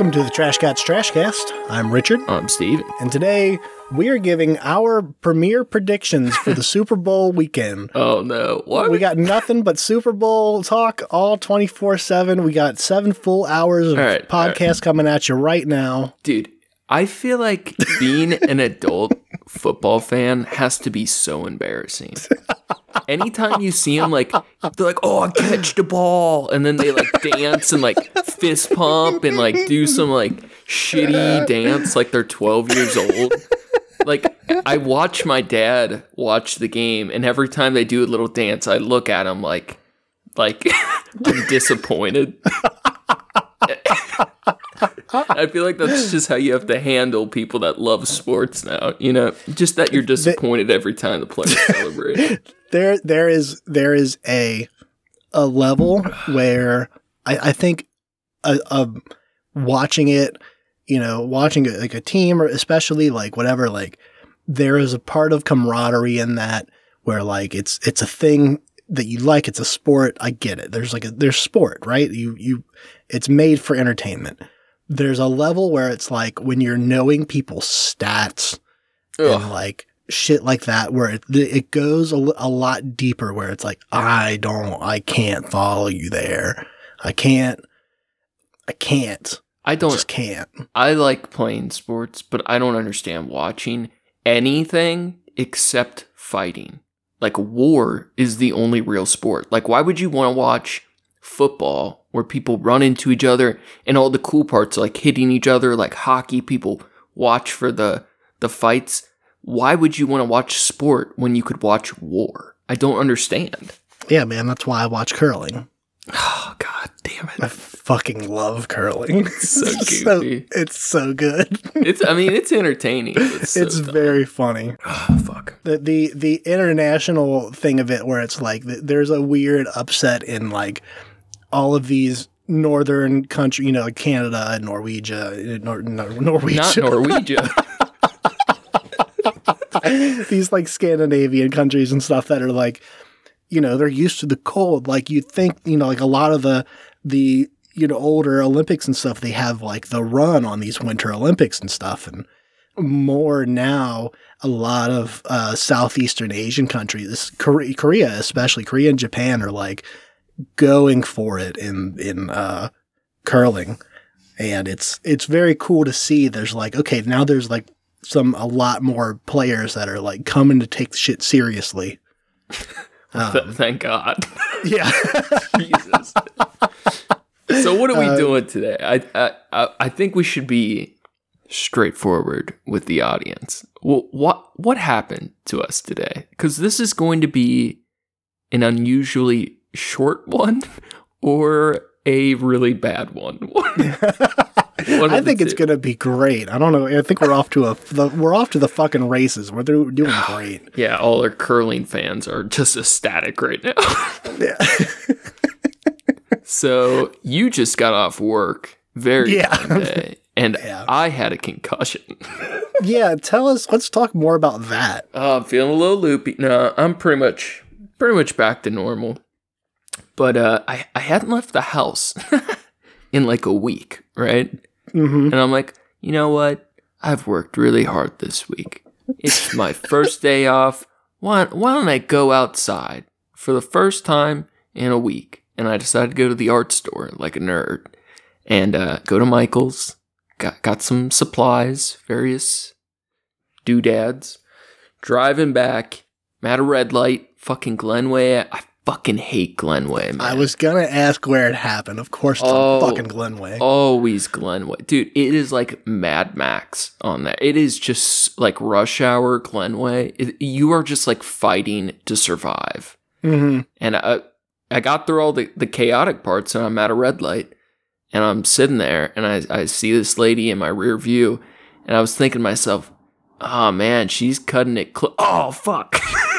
Welcome to the Trash Cats Trashcast. I'm Richard, I'm Steve. and today we are giving our premiere predictions for the Super Bowl weekend. Oh no. What? We got nothing but Super Bowl talk all 24 7. We got seven full hours of right, all right. podcast coming at you right now. Dude, I feel like being an adult football fan has to be so embarrassing. Anytime you see them, like they're like, "Oh, I catch the ball," and then they like dance and like fist pump and like do some like shitty dance, like they're twelve years old. Like I watch my dad watch the game, and every time they do a little dance, I look at him like, like I'm disappointed. I feel like that's just how you have to handle people that love sports now. You know, just that you're disappointed every time the players celebrate. There, there is, there is a, a level where I, I think, a, a watching it, you know, watching it like a team or especially like whatever, like there is a part of camaraderie in that where like it's, it's a thing that you like. It's a sport. I get it. There's like a, there's sport, right? You, you, it's made for entertainment. There's a level where it's like when you're knowing people's stats and like shit like that where it, it goes a, a lot deeper where it's like i don't i can't follow you there i can't i can't I I don't. just can't I like playing sports, but I don't understand watching anything except fighting. Like war is the only real sport. Like why would you want to watch football where people run into each other and all the cool parts like hitting each other like hockey people watch for the the fights. Why would you want to watch sport when you could watch war? I don't understand. yeah man that's why i watch curling Oh god damn it! i fucking love curling So It's goofy. it's so good It's I mean it's entertaining. It's, so it's very funny oh, fuck. the the the international thing of it where it's like there's a weird upset in like all of these northern country you know canada and norwegia uh, nor, nor, norwegia Not Norwegian. these like Scandinavian countries and stuff that are like, you know, they're used to the cold. Like you'd think, you know, like a lot of the the you know older Olympics and stuff, they have like the run on these Winter Olympics and stuff, and more now. A lot of uh, southeastern Asian countries, Korea, Korea especially Korea and Japan, are like going for it in in uh, curling, and it's it's very cool to see. There's like okay, now there's like some a lot more players that are like coming to take the shit seriously. Th- thank God. Yeah. Jesus. so what are we Uh, doing today? I, I I I think we should be straightforward with the audience. Well, what what happened to us today? Because this is going to be an unusually short one, or a really bad one. I think it's gonna be great. I don't know. I think we're off to a the, we're off to the fucking races. We're doing great. Yeah, all our curling fans are just ecstatic right now. Yeah. So you just got off work very Yeah. and Yeah. I had a concussion. yeah. Tell us. Let's talk more about that. Oh, I'm feeling a little loopy. No, I'm pretty much pretty much back to normal. But uh, I I hadn't left the house in like a week, right? Hmm And I'm like, you know what? I've worked really hard this week. It's my first day off. Why why don't I go outside for the first time in a week? And I decided to go to the art store like a nerd and uh, go to Michael's. Got got some supplies, various doodads. Driving back, I'm at a red light, fucking Glenway. I fucking hate Glenway, man. I was gonna ask where it happened. Of course, it's Oh. fucking Glenway. Always Glenway. Dude, it is like Mad Max on there. It is just like rush hour Glenway. It, you are just like fighting to survive. hmm And I, I got through all the, the chaotic parts and I'm at a red light. And I'm sitting there and I, I see this lady in my rear view. And I was thinking to myself, oh man, she's cutting it. Cl- oh, fuck.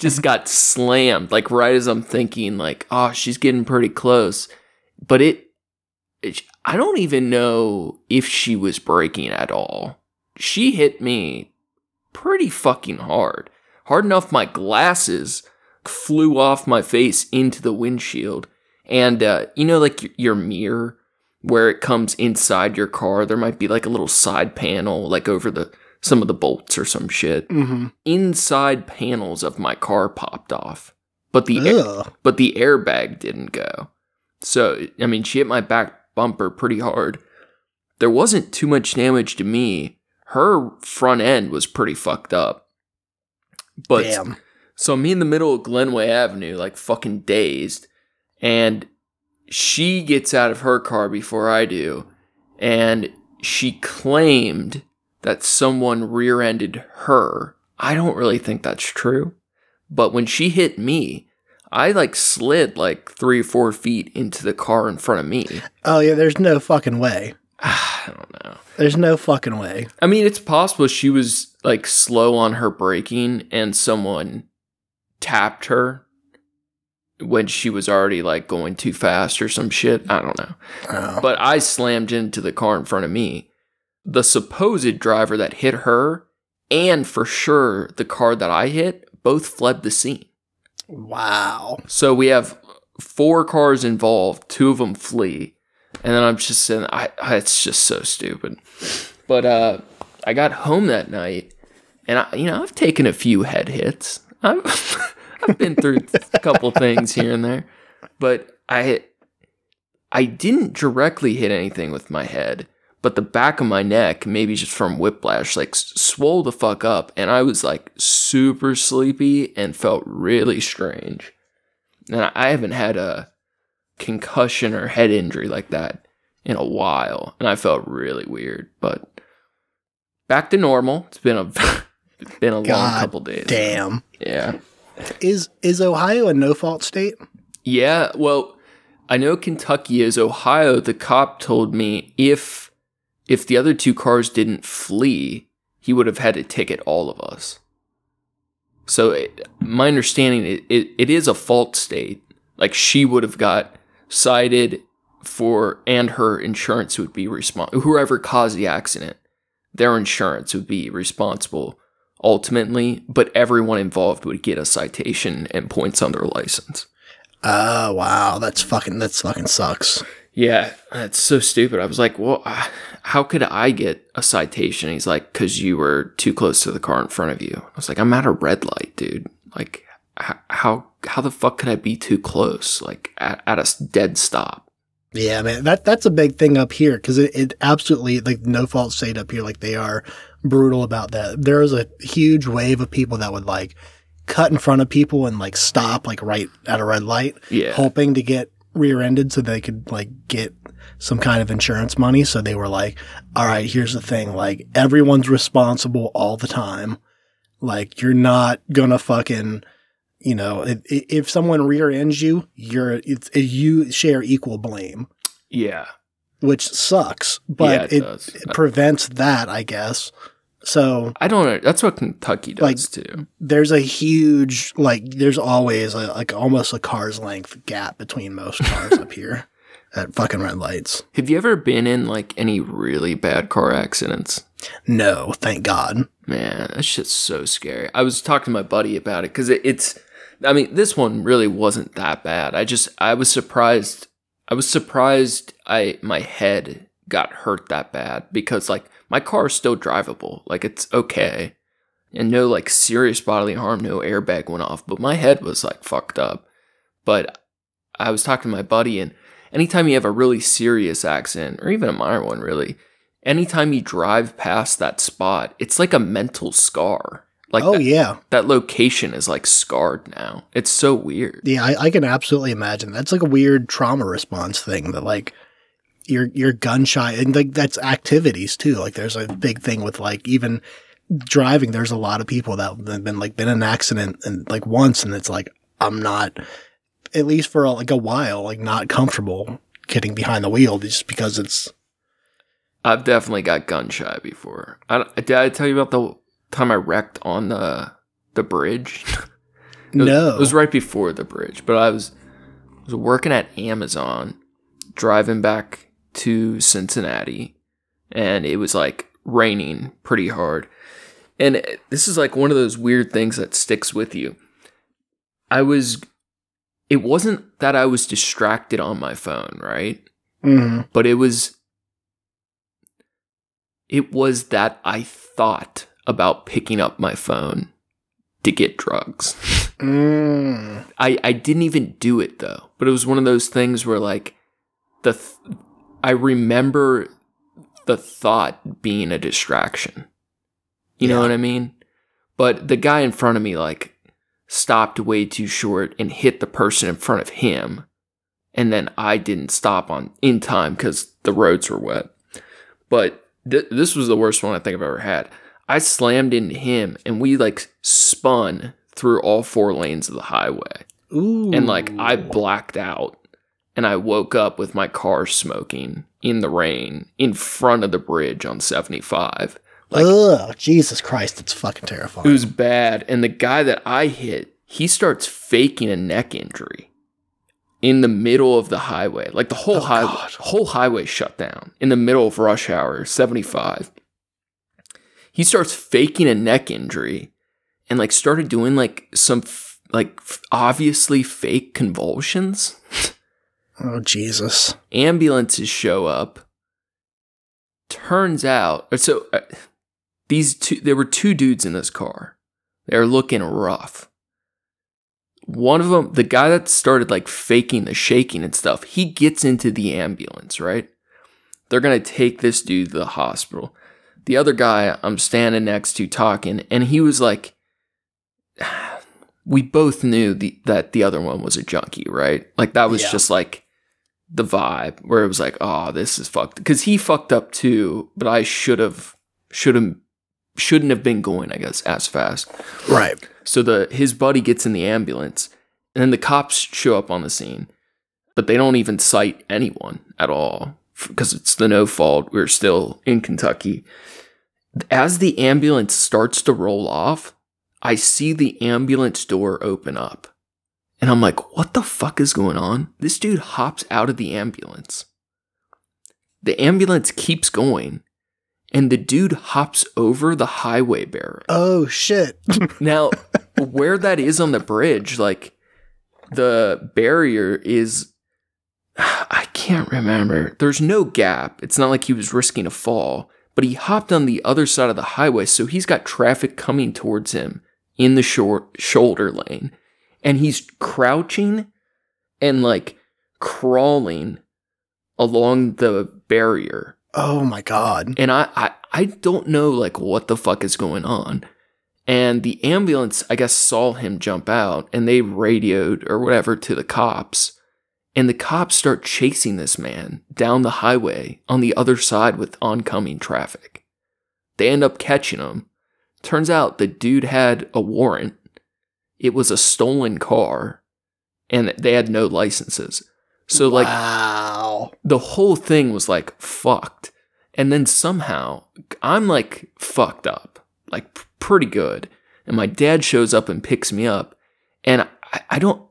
just got slammed. Like right as I'm thinking, like, oh, she's getting pretty close. But it, it I don't even know if she was breaking at all. She hit me pretty fucking hard. Hard enough my glasses flew off my face into the windshield. And, uh, you know, like your mirror, where it comes inside your car. There might be like a little side panel, like over the some of the bolts or some shit. Mm-hmm. Inside panels of my car popped off, but the Ugh. but the airbag didn't go. So I mean, she hit my back bumper pretty hard. There wasn't too much damage to me. Her front end was pretty fucked up. But Damn. so I'm in the middle of Glenway Avenue, like fucking dazed, and she gets out of her car before I do, and she claimed that someone rear-ended her. I don't really think that's true, but when she hit me, I like slid like three or four feet into the car in front of me. Oh yeah, there's no fucking way. I don't know. There's no fucking way. I mean, it's possible she was like slow on her braking and someone tapped her when she was already like going too fast or some shit. I don't know. Oh. But I slammed into the car in front of me. The supposed driver that hit her and for sure the car that I hit both fled the scene. Wow. So we have four cars involved, two of them flee. And then I'm just saying, I, I it's just so stupid. But uh, I got home that night, and I, you know, I've taken a few head hits. I've I've been through a couple things here and there, but I I didn't directly hit anything with my head, but the back of my neck, maybe just from whiplash, like swole the fuck up, and I was like super sleepy and felt really strange. And I- haven't had a concussion or head injury like that in a while, and I felt really weird. But back to normal. It's been a it's been a long couple days. Damn. Yeah. Is is Ohio a no fault state? Yeah, well, I know Kentucky is. Ohio, the cop told me if if the other two cars didn't flee, he would have had to ticket all of us. So it, my understanding it, it, it is a fault state. Like she would have got cited for and her insurance would be responsible. Whoever caused the accident, their insurance would be responsible ultimately, but everyone involved would get a citation and points on their license. Oh wow, that's fucking that's fucking sucks. Yeah, that's so stupid. I was like, well, how could I get a citation? He's like, because you were too close to the car in front of you. I was like, I'm at a red light, dude. Like, how how the fuck could I be too close? Like at, at a dead stop. Yeah, man, that that's a big thing up here because it, it absolutely like no fault state up here. Like they are brutal about that. There is a huge wave of people that would like cut in front of people and like stop like right at a red light, Yeah. hoping to get rear-ended so they could like get some kind of insurance money. So they were like, "All right, here's the thing: like everyone's responsible all the time. Like you're not gonna fucking." You know, if, if someone rear ends you, you're it's you share equal blame Yeah. which sucks, yeah, but it, it, does. it prevents that, I guess. So I don't know. That's what Kentucky does Like- too. there's a huge, like, there's always a, like almost a car's length gap between most cars up here at fucking red lights. Have you ever been in like any really bad car accidents? No, thank God. Man, that shit's so scary. I was talking to my buddy about it because it, it's. I mean, this one really wasn't that bad. I just I was surprised. I was surprised. I my head got hurt that bad because like my car is still drivable. Like it's okay, and no like serious bodily harm. No airbag went off, but my head was like fucked up. But I was talking to my buddy, and anytime you have a really serious accident or even a minor one, really, anytime you drive past that spot, it's like a mental scar. Like oh that, yeah, that location is like scarred now. It's so weird. yeah. I, I can absolutely imagine. That's like a weird trauma response thing that like you're you're gun shy and like that's activities too. Like there's a big thing with like even driving. There's a lot of people that have been like been in an accident and like once, and it's like I'm not at least for like a while like not comfortable getting behind the wheel just because it's I've definitely got gun shy before. I, did I tell you about the time I wrecked on the the bridge? It was, no. it was right before the bridge, but I was was working at Amazon, driving back to Cincinnati, and it was like raining pretty hard. And this is like one of those weird things that sticks with you. I was it wasn't that I was distracted on my phone, right? Mhm. but it was it was that I thought about picking up my phone to get drugs. Mm. I I didn't even do it though, but it was one of those things where like the th- I remember the thought being a distraction. You know what I mean? But the guy in front of me like stopped way too short and hit the person in front of him. And then I didn't stop on in time cuz the roads were wet. But th- this was the worst one I think I've ever had. I slammed into him and we like spun through all four lanes of the highway. Ooh. And like I blacked out and I woke up with my car smoking in the rain in front of the bridge on 75. like- Ugh, Jesus Christ, it's fucking terrifying. It was bad. And the guy that I hit, he starts faking a neck injury in the middle of the highway. Like the whole Oh, highway, God. whole highway shut down in the middle of rush hour, 75. He starts faking a neck injury and like started doing like some f- like f- obviously fake convulsions. oh Jesus. ambulances show up. Turns out, so uh, these two, there were two dudes in this car. They're looking rough. One of them, the guy that started like faking the shaking and stuff, he gets into the ambulance, right? They're gonna take this dude to the hospital. The other guy I'm standing next to talking, and he was like, we both knew the, that the other one was a junkie, right? Like that was Yeah. just like the vibe where it was like, oh, this is fucked. Because he fucked up too, but I should have, should have, shouldn't have been going, I guess, as fast. Right. So the his buddy gets in the ambulance, and then the cops show up on the scene, but they don't even cite anyone at all because it's the no fault. We're still in Kentucky. As the ambulance starts to roll off, I see the ambulance door open up. And I'm like, what the fuck is going on? This dude hops out of the ambulance. The ambulance keeps going, and the dude hops over the highway barrier. Oh shit. Now, where that is on the bridge, like the barrier is, I can't remember. There's no gap. It's not like he was risking a fall, but he hopped on the other side of the highway, so he's got traffic coming towards him in the short shoulder lane, and he's crouching and like crawling along the barrier oh my god. and I, I I don't know like what the fuck is going on. And the ambulance, I guess, saw him jump out and they radioed or whatever to the cops. And the cops start chasing this man down the highway on the other side with oncoming traffic. They end up catching him. Turns out the dude had a warrant. It was a stolen car and they had no licenses. So, like, wow. the whole thing was like fucked. And then somehow I'm like fucked up, like p- pretty good. And my dad shows up and picks me up. And I, I don't,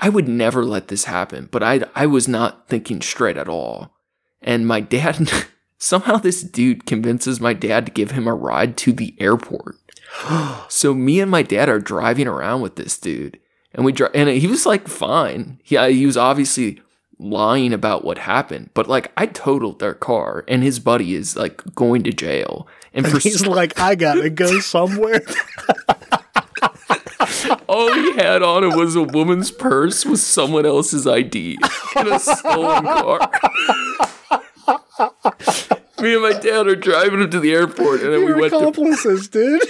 I would never let this happen, but I, I was not thinking straight at all. And my dad, somehow this dude convinces my dad to give him a ride to the airport. So me and my dad are driving around with this dude, and we drive, and he was like fine. He uh, he was obviously lying about what happened, but like I totaled their car, and his buddy is like going to jail, and for He's like, I gotta go somewhere. all he had on it was a woman's purse with someone else's ID in a stolen car. Me and my dad are driving him to the airport, and then we went to accomplices, dude.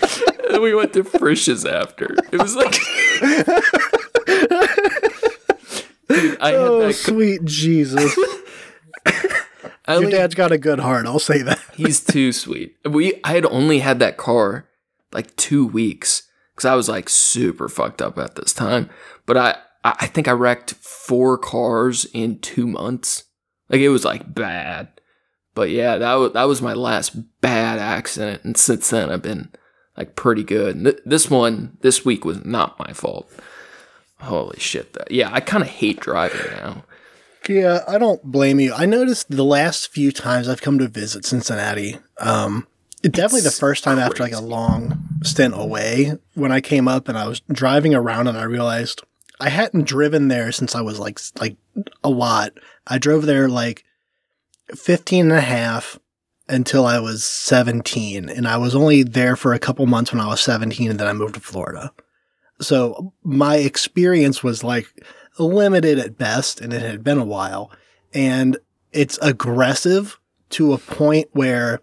and then we went to Frisch's after. It was like, dude, I had oh, that. sweet Jesus. Your only- dad's got a good heart, I'll say that. He's too sweet. We I had only had that car like two weeks because I was like super fucked up at this time. But I I think I wrecked four cars in two months. Like it was like bad. But yeah, that was that was my last bad accident, and since then I've been like pretty good. And th- this one this week was not my fault. Holy shit! That yeah, I kind of hate driving now. Yeah, I don't blame you. I noticed the last few times I've come to visit Cincinnati, um, it definitely the first time after like a long stint away when I came up and I was driving around and I realized I hadn't driven there since I was like like a lot. I drove there like 15 and a half until I was 17 and I was only there for a couple months when I was 17 and then I moved to Florida. So my experience was like limited at best and it had been a while and it's aggressive to a point where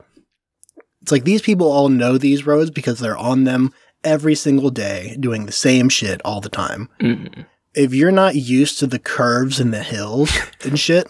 it's like these people all know these roads because they're on them every single day doing the same shit all the time. hmm If you're not used to the curves and the hills and shit,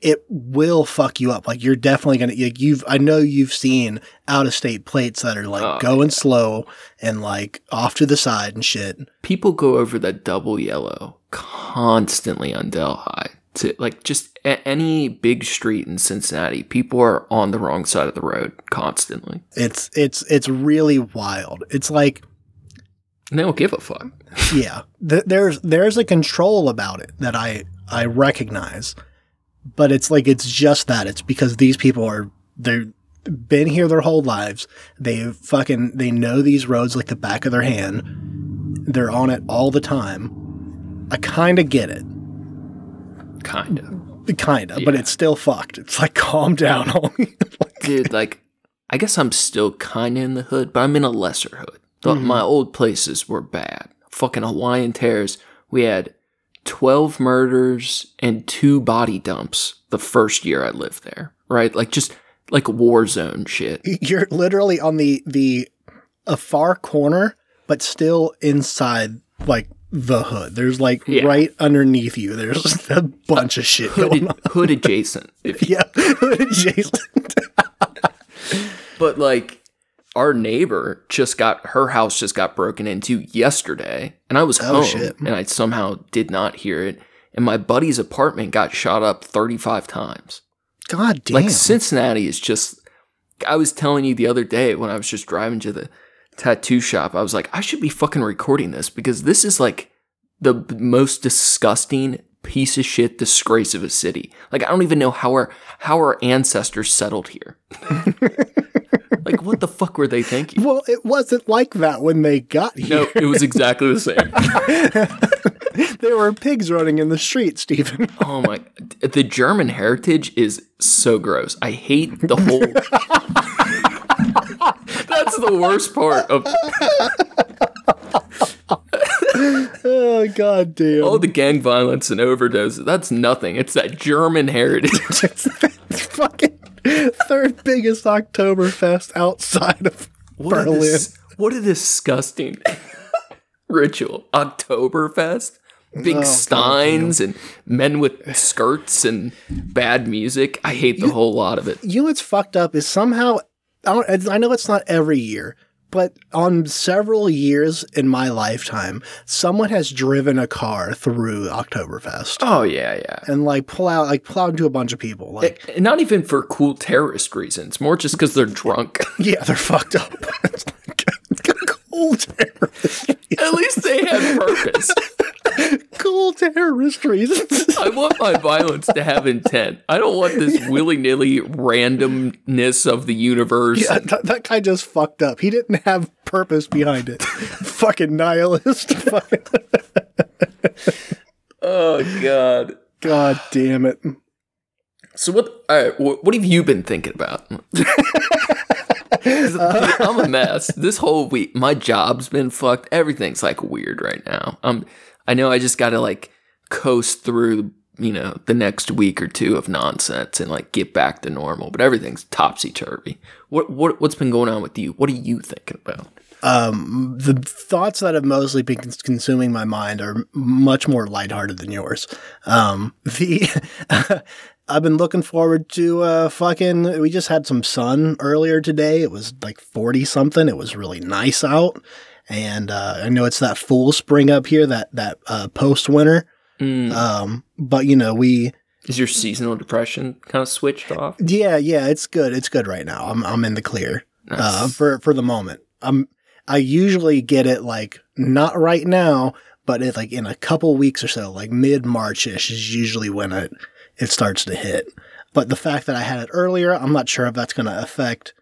it will fuck you up. Like you're definitely gonna. Like you've, I know you've seen out of state plates that are like Oh, going slow and like off to the side and shit. People go over that double yellow constantly on Delhi. To like just any big street in Cincinnati, people are on the wrong side of the road constantly. It's it's it's really wild. It's like they don't give a fuck. yeah, th- there's there's a control about it that I I recognize, but it's like it's just that. It's because these people are they've been here their whole lives. They fucking they know these roads like the back of their hand. They're on it all the time. I kind of get it, Kind of. kind of, but it's still fucked. It's like calm down, homie. Dude, like, I guess I'm still kind of in the hood, but I'm in a lesser hood. The, mm-hmm. My old places were bad. Fucking Hawaiian Terrace. We had 12 murders and two body dumps the first year I lived there, right? Like, just like war zone shit. You're literally on the the a far corner, but still inside like the hood. There's like Yeah. right underneath you. There's a bunch of shit Hood, hood adjacent. If you, Yeah, hood adjacent. but like, our neighbor just got her house just got broken into yesterday, and I was Oh, home, shit. and I somehow did not hear it. And my buddy's apartment got shot up 35 times. God damn. Like Cincinnati is just. I was telling you the other day when I was just driving to the tattoo shop, I was like, I should be fucking recording this because this is like the most disgusting piece of shit disgrace of a city. Like I don't even know how our how our ancestors settled here. like what the fuck were they thinking? well, it wasn't like that when they got here. No, it was exactly the same. there were pigs running in the street, Stephen. Oh my! The German heritage is so gross. I hate the whole. That's the worst part of oh god damn. all the gang violence and overdoses. That's nothing. It's that German heritage. it's, fucking third biggest Oktoberfest outside of What a, Berlin. dis- what a disgusting ritual. Oktoberfest, big Oh, steins and men with skirts and bad music. I hate the whole lot of it. you know what's fucked up is somehow I, don't, I know it's not every year, but on several years in my lifetime, someone has driven a car through Oktoberfest Oh yeah, yeah. and like pull out like plow into a bunch of people. Eh, like And not even for cool terrorist reasons, more just because they're drunk. yeah, they're fucked up. cool terrorist, At least they had purpose. cool terrorist reasons. I want my violence to have intent. I don't want this willy nilly randomness of the universe. Yeah, that, that guy just fucked up. He didn't have purpose behind it. Fucking nihilist. Oh god. God damn it. So what? All right, what, what have you been thinking about? 'Cause I'm a mess. This whole week, my job's been fucked. Everything's like weird right now. Um, I know I just got to like coast through, you know, the next week or two of nonsense and like get back to normal. But everything's topsy turvy. What what what's been going on with you? What are you thinking about? Um, the thoughts that have mostly been consuming my mind are much more lighthearted than yours. Um, the I've been looking forward to uh fucking. We just had some sun earlier today. It was like forty something. It was really nice out, and uh, I know it's that full spring up here. That that uh, post winter. Mm, Um, but you know we. is your seasonal depression kind of switched off? Yeah, yeah, it's good. It's good right now. I'm I'm in the clear uh, for for the moment. I'm I usually get it like not right now, but it like in a couple weeks or so, like mid March ish is usually when it it starts to hit. But the fact that I had it earlier, I'm not sure if that's going to affect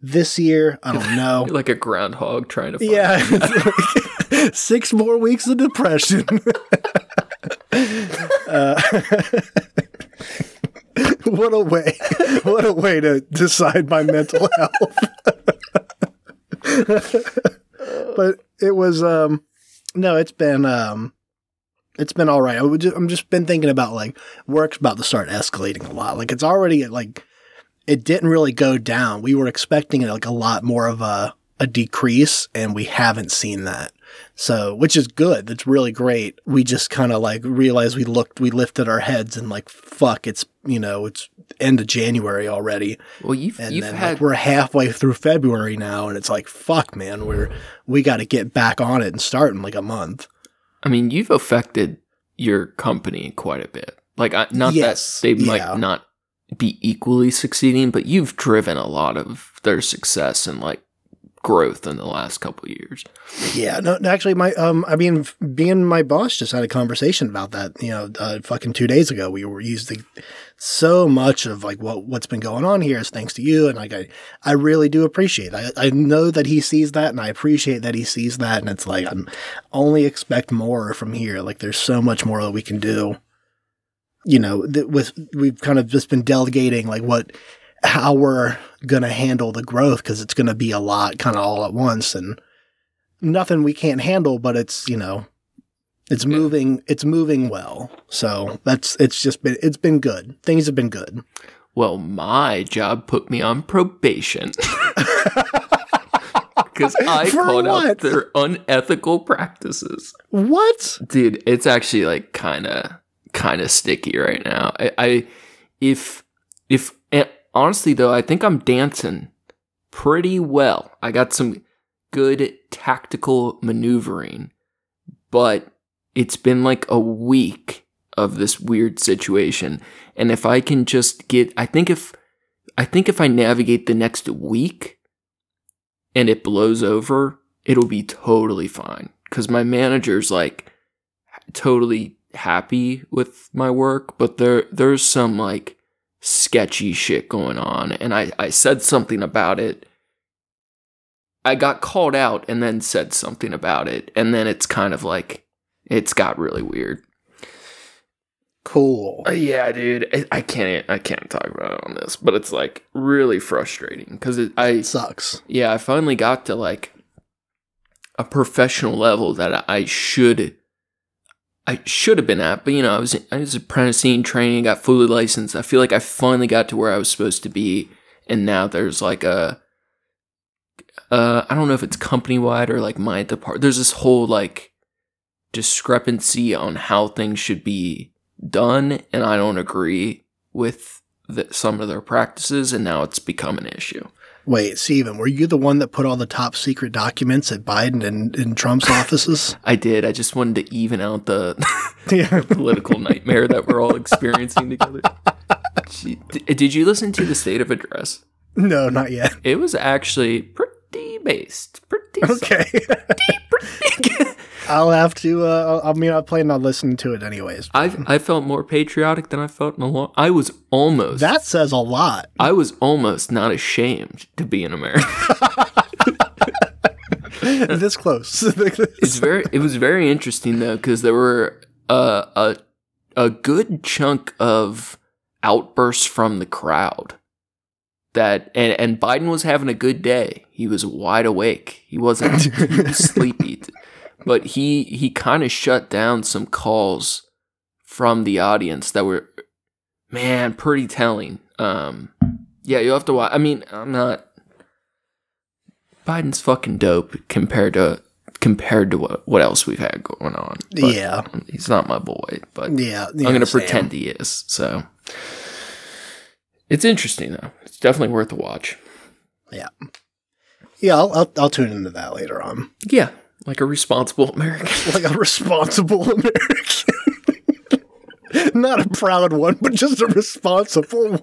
this year. I don't know. Like a groundhog trying to. Find yeah, Six more weeks of depression. uh, what a way! What a way to decide my mental health. but it was um, no, it's been um, it's been all right. I would just, I'm just been thinking about like work's about to start escalating a lot. Like it's already like it didn't really go down. We were expecting like a lot more of a a decrease, and we haven't seen that. So, which is good. That's really great. We just kind of like realized we looked, we lifted our heads and like, fuck, it's, you know, it's end of January already. Well, you've, And you've then had like, we're halfway through February now. And it's like, fuck, man, we're, we got to get back on it and start in like a month. I mean, you've affected your company quite a bit. Like, I, not Yes, that they yeah. might not be equally succeeding, but you've driven a lot of their success and like growth in the last couple years. Yeah, no, actually, my um, I mean, being my boss just had a conversation about that. You know, uh, fucking two days ago, we were using so much of like what what's been going on here is thanks to you, and like I, I really do appreciate. It. I I know that he sees that, and I appreciate that he sees that, and it's like I'm only expect more from here. Like there's so much more that we can do. You know, that with we've kind of just been delegating like what how we're gonna handle the growth because it's gonna be a lot kind of all at once and nothing we can't handle, but it's you know, it's moving. It's moving well. So that's it's just been it's been good. Things have been good. Well, my job put me on probation. Because I For called what? out their unethical practices. What? dude it's actually like kind of kind of sticky right now I, I if if honestly though i think i'm dancing pretty well. I got some good tactical maneuvering but it's been like a week of this weird situation. And if i can just get i think if i think if i navigate the next week and it blows over it'll be totally fine. Because my manager's like totally happy with my work, but there there's some like sketchy shit going on, and I I said something about it. I got called out and then said something about it, and then it's kind of like it's got really weird. Cool. Uh, yeah, dude, I, I can't I can't talk about it on this, but it's like really frustrating because I Sucks. yeah, I finally got to like a professional level that I should I should have been at, but you know, I was I was apprenticing, training, got fully licensed. I feel like I finally got to where I was supposed to be, and now there's like a uh I don't know if it's company wide or like my department. There's this whole like discrepancy on how things should be done, and I don't agree with the, some of their practices, and now it's become an issue. Wait, Steven, were you the one that put all the top secret documents at Biden and in Trump's offices? I did. I just wanted to even out the political nightmare that we're all experiencing together. Gee, d- uh, Did you listen to the state of address? No, not yet. It was actually pretty based. Pretty Okay. solid. I'll have to. Uh, I mean, I plan on listening to it anyways. I I felt more patriotic than I felt in a long. I was almost. That says a lot. I was almost not ashamed to be an American. this close. It's very. It was very interesting though because there were uh, a a good chunk of outbursts from the crowd. That and and Biden was having a good day. He was wide awake. He wasn't he was sleepy, but he he kind of shut down some calls from the audience that were man pretty telling. Um, yeah, you'll have to watch. I mean, I'm not. Biden's fucking dope compared to compared to what, what else we've had going on. But yeah. he's not my boy, but Yeah. I'm gonna pretend he is. So it's interesting though. It's definitely worth a watch. Yeah. Yeah, I'll, I'll I'll tune into that later on. Yeah, like a responsible American. Like a responsible American. Not a proud one, but just a responsible one.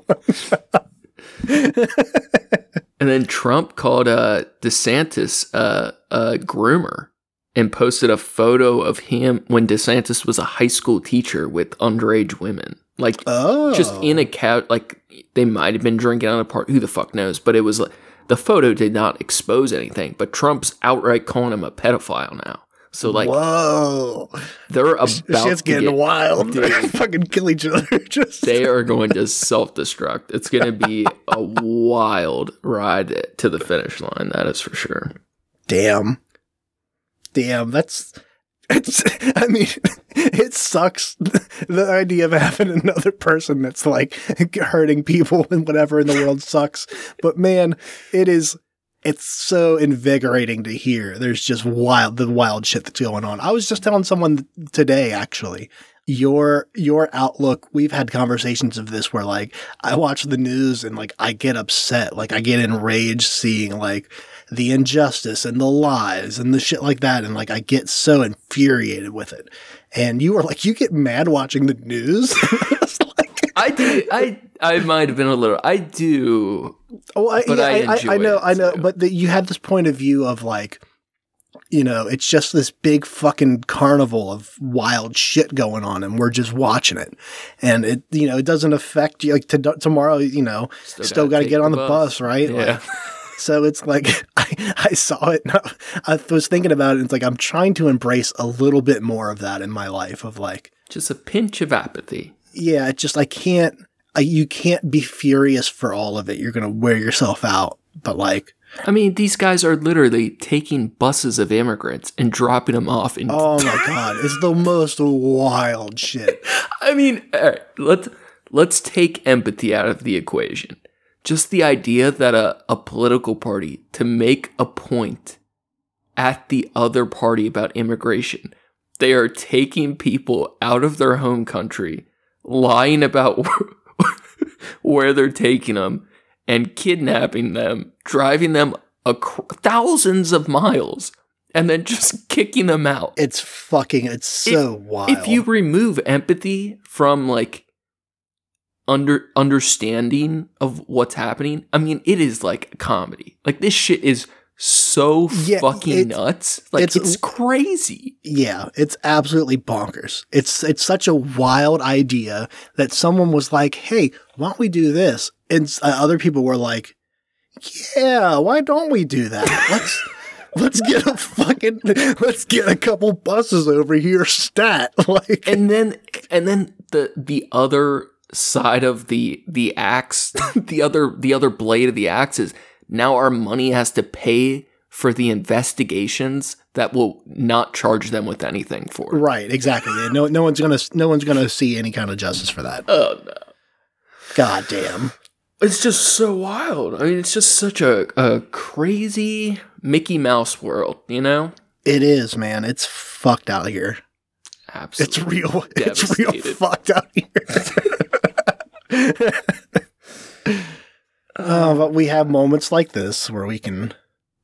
and then Trump called uh, DeSantis uh, a groomer and posted a photo of him when DeSantis was a high school teacher with underage women. Like Oh. just in a couch like they might have been drinking on a part who the fuck knows but it was like the photo did not expose anything but trump's outright calling him a pedophile now So like Whoa, they're about shit's to getting get, wild. Dude. They're fucking kill each other. Just they are going to self destruct. It's going to be a wild ride to the finish line. That is for sure. damn, damn. That's it's. I mean, it sucks. The idea of having another person that's like hurting people and whatever in the world sucks. But man, it is. It's so invigorating to hear. There's just wild, the wild shit that's going on. I was just telling someone today, actually, your your outlook. We've had conversations of this where like I watch the news and like I get upset, like I get enraged seeing like the injustice and the lies and the shit like that, and like I get so infuriated with it. And you were like, you get mad watching the news. I was like, I do. I I might have been a little. I do. Oh, I, But yeah, I I, I, know, I know, but the, you had this point of view of like, you know, it's just this big fucking carnival of wild shit going on, and we're just watching it, and it, you know, it doesn't affect you. Like to, tomorrow, you know, still, got to get on the bus, right? Yeah. Like, so it's like I, I saw it. And I, I was thinking about it. And it's like I'm trying to embrace a little bit more of that in my life. Of like, Just a pinch of apathy. yeah, it just I can't. I, you can't be furious for all of it. You're gonna wear yourself out. But like, I mean, these guys are literally taking buses of immigrants and dropping them off in oh my god, it's the most wild shit. I mean, all right, let's let's take empathy out of the equation. Just the idea that a, a political party to make a point at the other party about immigration, they are taking people out of their home country, lying about where they're taking them, and kidnapping them, driving them acro- thousands of miles, and then just kicking them out It's fucking. It's so wild. if you remove empathy from like under understanding of what's happening, I mean, it is like comedy. Like this shit is so Yeah, fucking nuts. Like it's- it's, crazy. Yeah, it's absolutely bonkers. It's it's such a wild idea that someone was like, "Hey, why don't we do this?" And uh, other people were like, "Yeah, why don't we do that? Let's let's get a fucking let's get a couple buses over here stat." Like And then and then the the other side of the the axe, the other the other blade of the axe is now our money has to pay for the investigations that will not charge them with anything for. right, exactly. Yeah, No no one's going to no one's to see any kind of justice for that. Oh no. God damn. It's just so wild. I mean, it's just such a, a crazy Mickey Mouse world, you know? It is, man. It's fucked out here. Absolutely. It's real. It's real fucked out here. uh, but we have moments like this where we can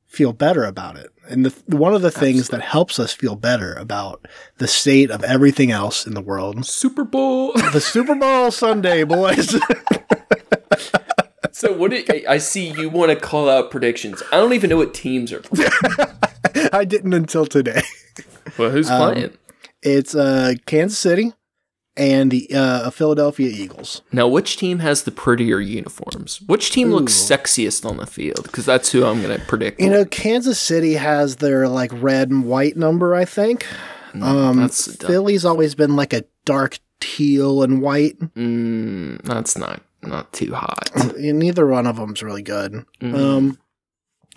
feel better about it. And the, one of the things that helps us feel better about the state of everything else in the world, Super Bowl. the Super Bowl Sunday, boys. so, what did, I, I see you want to call out predictions. I don't even know what teams are playing. I didn't until today. Well, who's Um, playing? It's uh, Kansas City and the uh, Philadelphia Eagles. Now, which team has the prettier uniforms? Which team looks sexiest on the field? Because that's who I'm going to predict. You know, Kansas City has their like red and white number, I think. Um, that's dumb. Philly's always been like a dark teal and white. Mm, that's not not too hot. Neither one of them's really good. Mhm. Um,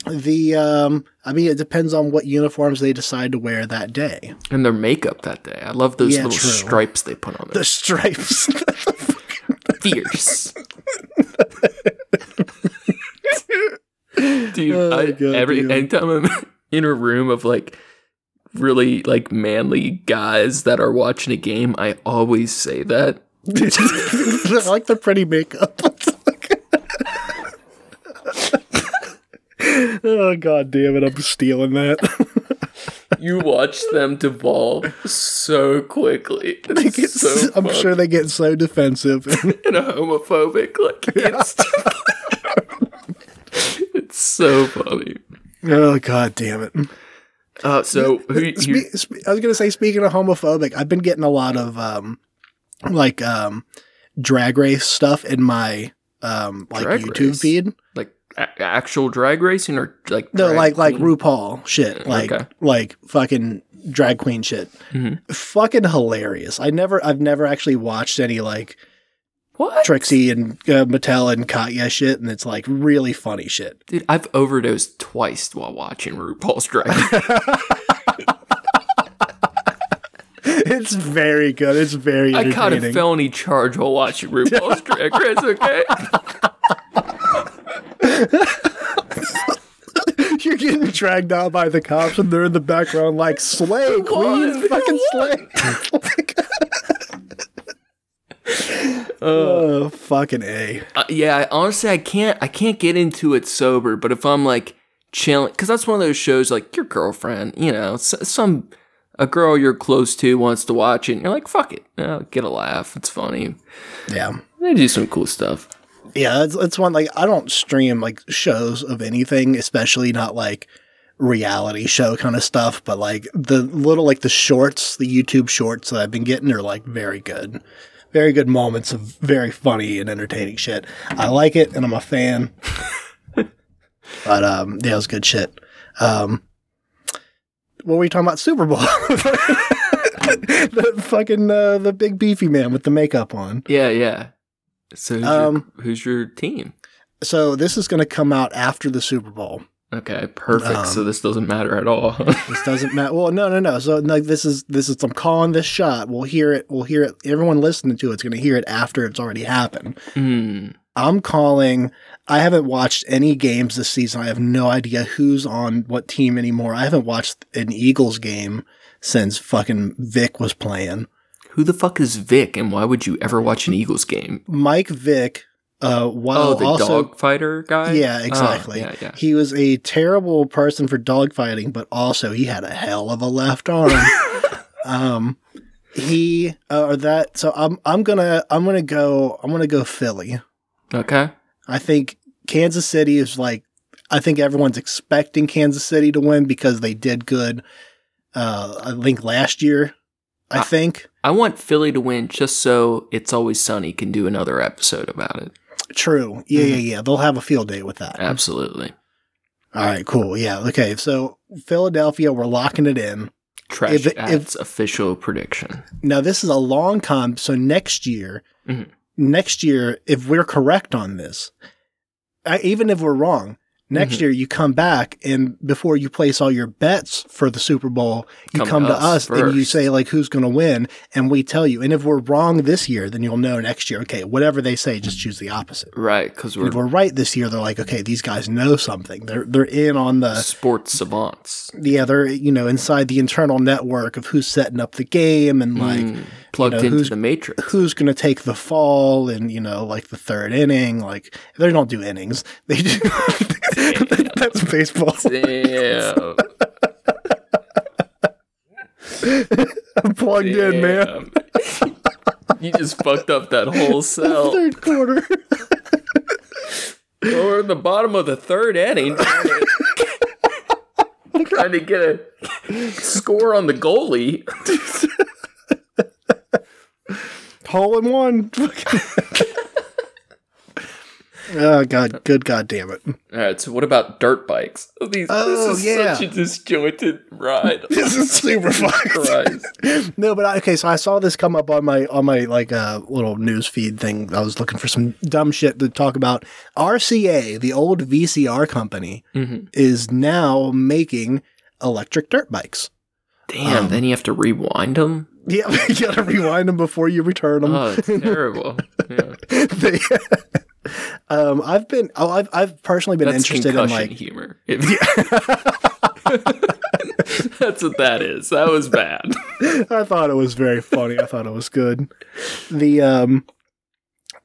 the um, I mean, it depends on what uniforms they decide to wear that day. and their makeup that day. I love those Yeah, little true. stripes they put on The stripes. Fierce. Dude, Oh, I, God every damn. anytime I'm in a room of like really like manly guys that are watching a game, I always say that. I like the pretty makeup. Oh god damn it! I'm stealing that. You watch them devolve so quickly. they get so s- i'm sure they get so defensive. and homophobic like it's, it's so funny. oh god damn it! Uh, so who you, Spe- spe- I was gonna say, speaking of homophobic, I've been getting a lot of um, like um, drag race stuff in my um, like Drag YouTube race? feed. A- actual drag racing or like No, like like queen? RuPaul shit, like Okay. like fucking drag queen shit. Mhm. Fucking hilarious. I never, I've never actually watched any like what? Trixie and uh, Mattel and Katya shit, and it's like really funny shit. Dude, I've overdosed twice while watching RuPaul's Drag it's very good. It's very I caught a felony charge while watching RuPaul's Drag Race. Okay. You're getting dragged out by the cops, and they're in the background like slay, queen, fucking won." slay. oh, fucking a. Uh, yeah, honestly, I can't. I can't get into it sober. But if I'm like chilling, because that's one of those shows like your girlfriend, you know, some a girl you're close to wants to watch it, and you're like, fuck it, you know, get a laugh. It's funny. Yeah. They do some cool stuff. Yeah, it's, it's one like I don't stream like shows of anything, especially not like reality show kind of stuff. But like the little like the shorts, the YouTube shorts that I've been getting are like very good, very good moments of very funny and entertaining shit. I like it, and I'm a fan. but um, yeah, it was good shit. Um, what were we talking about? Super Bowl. the fucking uh, the big beefy man with the makeup on. Yeah, yeah. So who's, Um, your, who's your team? So this is going to come out after the Super Bowl. Okay, perfect. um, so this doesn't matter at all. This doesn't matter. Well, no, no, no. So like this is this is I'm calling this shot. We'll hear it. We'll hear it. Everyone listening to it's going to hear it after it's already happened. Hmm. I'm calling. I haven't watched any games this season. I have no idea who's on what team anymore. I haven't watched an Eagles game since fucking Vick was playing. Who the fuck is Vick, and why would you ever watch an Eagles game? Mike Vick. Uh, while Oh, the also dog fighter guy. Yeah, Oh, exactly. yeah, yeah. He was a terrible person for dogfighting, but also he had a hell of a left arm. um, he uh, or that. So I'm I'm gonna I'm gonna go I'm gonna go Philly. Okay. I think Kansas City is like I think everyone's expecting Kansas City to win because they did good. Uh, I think last year. I Ah. think I want Philly to win just so It's Always Sunny can do another episode about it. true. Yeah, Mhm. yeah, yeah. They'll have a field day with that. Absolutely. All right, cool. Yeah. Okay. So Philadelphia, we're locking it in. Trash If official prediction. Now this is a long time. So next year, Mhm. next year, if we're correct on this, I, even if we're wrong, next Mhm. year you come back and before you place all your bets for the Super Bowl, you come, Come to us, us and you say like who's going to win, and we tell you. And if we're wrong this year, then you'll know next year. Okay, whatever they say, just choose the opposite. Right, because if we're right this year, they're like, okay, these guys know something. They're they're in on the sports savants. yeah, they're you know inside the internal network of who's setting up the game and like Mm, plugged know, into who's- the matrix. who's going to take the fall and you know like the third inning like they don't do innings they do that's baseball Damn. i'm plugged in man you just fucked up that whole cell. third quarter Well, we're in the bottom of the third inning. Trying to, trying to get a score on the goalie. hole in one oh god good god damn it All right, so what about dirt bikes? These, Oh, this is yeah. such a disjointed ride. this is super fucked no but I, okay so i saw this come up on my on my like uh little news feed thing i was looking for some dumb shit to talk about rca the old vcr company Mhm. is now making electric dirt bikes Damn, Um, then you have to rewind them? yeah you gotta rewind them before you return them Oh, it's terrible. Yeah. They- um i've been oh, I've, I've personally been That's interested in like humor. If- That's what that is. That was bad. I thought it was very funny. I thought it was good. The um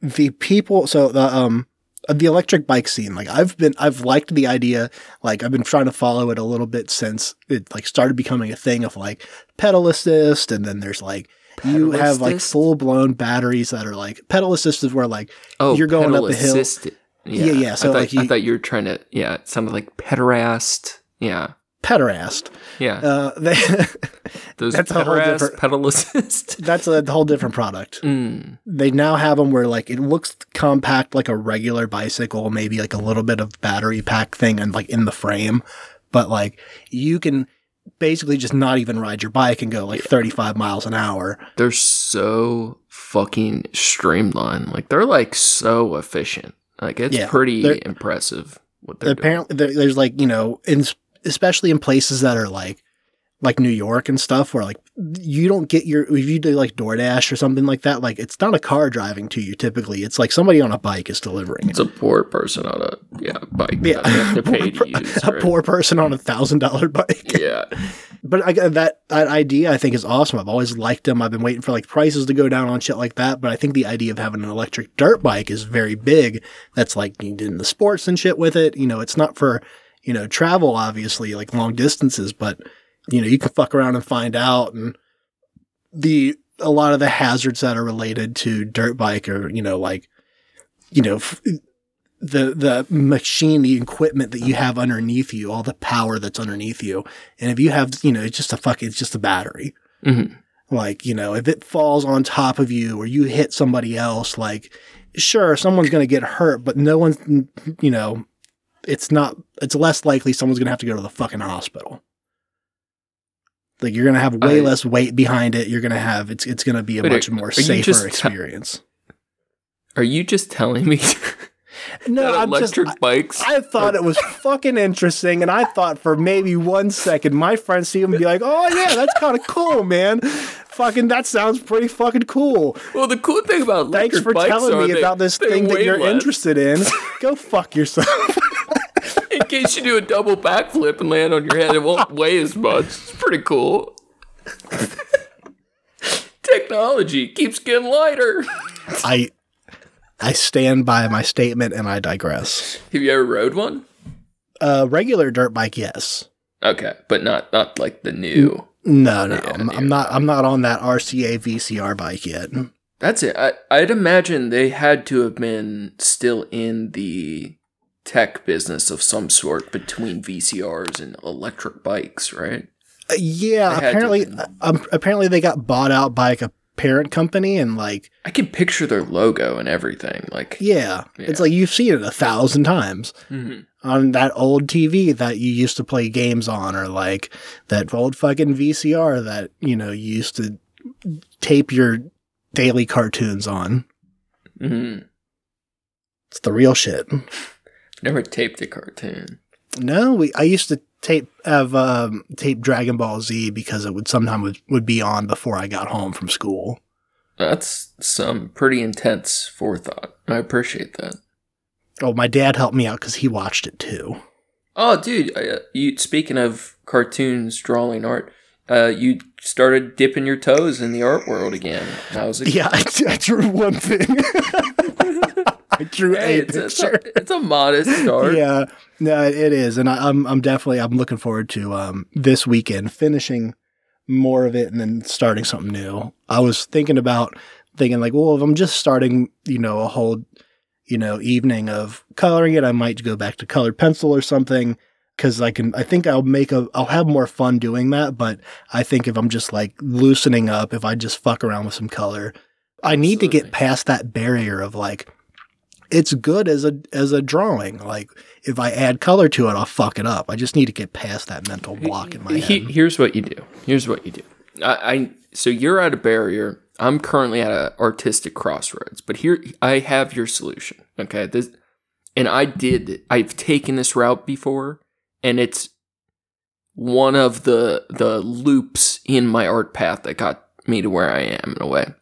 the people so the um the electric bike scene like I've been I've liked the idea like I've been trying to follow it a little bit since it like started becoming a thing of like pedal assist and then there's like you have like full blown batteries that are like pedal assist is where like Oh, You're going pedal up the hill. assisted. Yeah, yeah, so, I thought, like, you- I thought you were trying to. Yeah, it sounded like pederast. Yeah, pederast. Yeah. Uh, they, Those that's a whole pedal different- pedal assist. that's a whole different product. Mm. They now have them where like it looks compact like a regular bicycle, maybe like a little bit of battery pack thing and like in the frame, but like you can basically just not even ride your bike and go like 35 miles an hour. They're so fucking streamlined. Like they're like so efficient. Like it's Yeah, pretty impressive what they're doing. Apparently, there, there's like you know, in, especially in places that are like like New York and stuff, where like you don't get your if you do like DoorDash or something like that, like it's not a car driving to you. Typically, it's like somebody on a bike is delivering it. It's a poor person on a yeah bike Yeah, pay Poor per- use. a right? poor person on a thousand dollar bike. Yeah. But I, that that idea I think is awesome. I've always liked them. I've been waiting for like prices to go down on shit like that. But I think the idea of having an electric dirt bike is very big. That's like you in the sports and shit with it. You know, it's not for you know travel obviously like long distances, but you know you can fuck around and find out and the a lot of the hazards that are related to dirt bike are you know like you know. F- the the machine, the equipment that you have underneath you, all the power that's underneath you, and if you have, you know, it's just a fuck, it's just a battery. hmm Like, you know, if it falls on top of you or you hit somebody else, like, sure, someone's going to get hurt, but no one's, you know, it's not, it's less likely someone's going to have to go to the fucking hospital. Like, you're going to have way I- less weight behind it. You're going to have, it's, it's going to be a Wait, much more safer just te- experience. Are you just telling me no, I'm just, electric bikes? I thought it was fucking interesting, and I thought for maybe one second my friends see him and be like, "Oh yeah, that's kind of cool, man. Fucking that sounds pretty fucking cool." well, the cool thing about electric Thanks for telling me they- about this thing that you're less. interested in. Go fuck yourself. In case you do a double backflip and land on your head, it won't weigh as much. It's pretty cool. Technology keeps getting lighter. I I stand by my statement and I digress. Have you ever rode one? Uh, regular dirt bike, yes. Okay, but not not like the new. No, no, Yeah, I'm. I'm not. I'm not on that RCA VCR bike yet. That's it. I, I'd imagine they had to have been still in the tech business of some sort between VCRs and electric bikes, right? Uh, yeah, to apparently, um, apparently they got bought out by like a parent company, and like, I can picture their logo and everything. Like, yeah, Yeah. it's like you've seen it a thousand times. Mhm. on that old TV that you used to play games on, or like that old fucking VCR that you know you used to tape your daily cartoons on. Mhm. It's the real shit. Never taped a cartoon. No, we I used to tape have um, tape Dragon Ball Z because it would sometimes would, would be on before I got home from school. That's some pretty intense forethought. I appreciate that. Oh, my dad helped me out because he watched it too. Oh, dude! Uh, you speaking of cartoons, drawing art, uh, you started dipping your toes in the art world again. How's it? Yeah, I, I drew one thing. I drew Hey, a it's, it's, a, it's a modest start. Yeah, no, it is, and I, I'm I'm definitely I'm looking forward to um this weekend finishing more of it and then starting something new. I was thinking about thinking like, well, if I'm just starting, you know, a whole, you know, evening of coloring it, I might go back to colored pencil or something because I can. I think I'll make a. I'll have more fun doing that. But I think if I'm just like loosening up, if I just fuck around with some color, I need to get past that barrier of like. It's good as a as a drawing. Like if I add color to it, I'll fuck it up. I just need to get past that mental block in my He- head. here's what you do. Here's what you do. I, I so you're at a barrier. I'm currently at an artistic crossroads, but here I have your solution. Okay, this, and I did. I've taken this route before, and it's one of the the loops in my art path that got me to where I am in a way.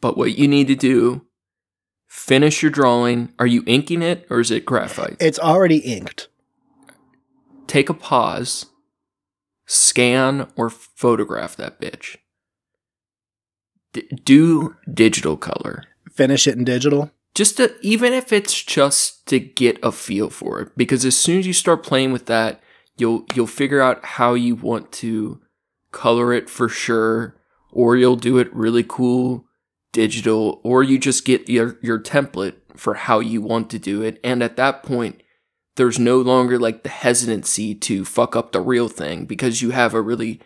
But what you need to do, finish your drawing. Are you inking it or is it graphite? It's already inked. take a pause, scan or photograph that bitch. D- do digital color. Finish it in digital. Just to, even if it's just to get a feel for it because as soon as you start playing with that, you'll you'll figure out how you want to color it for sure or you'll do it really cool digital or you just get your your template for how you want to do it and at that point there's no longer like the hesitancy to fuck up the real thing because you have a really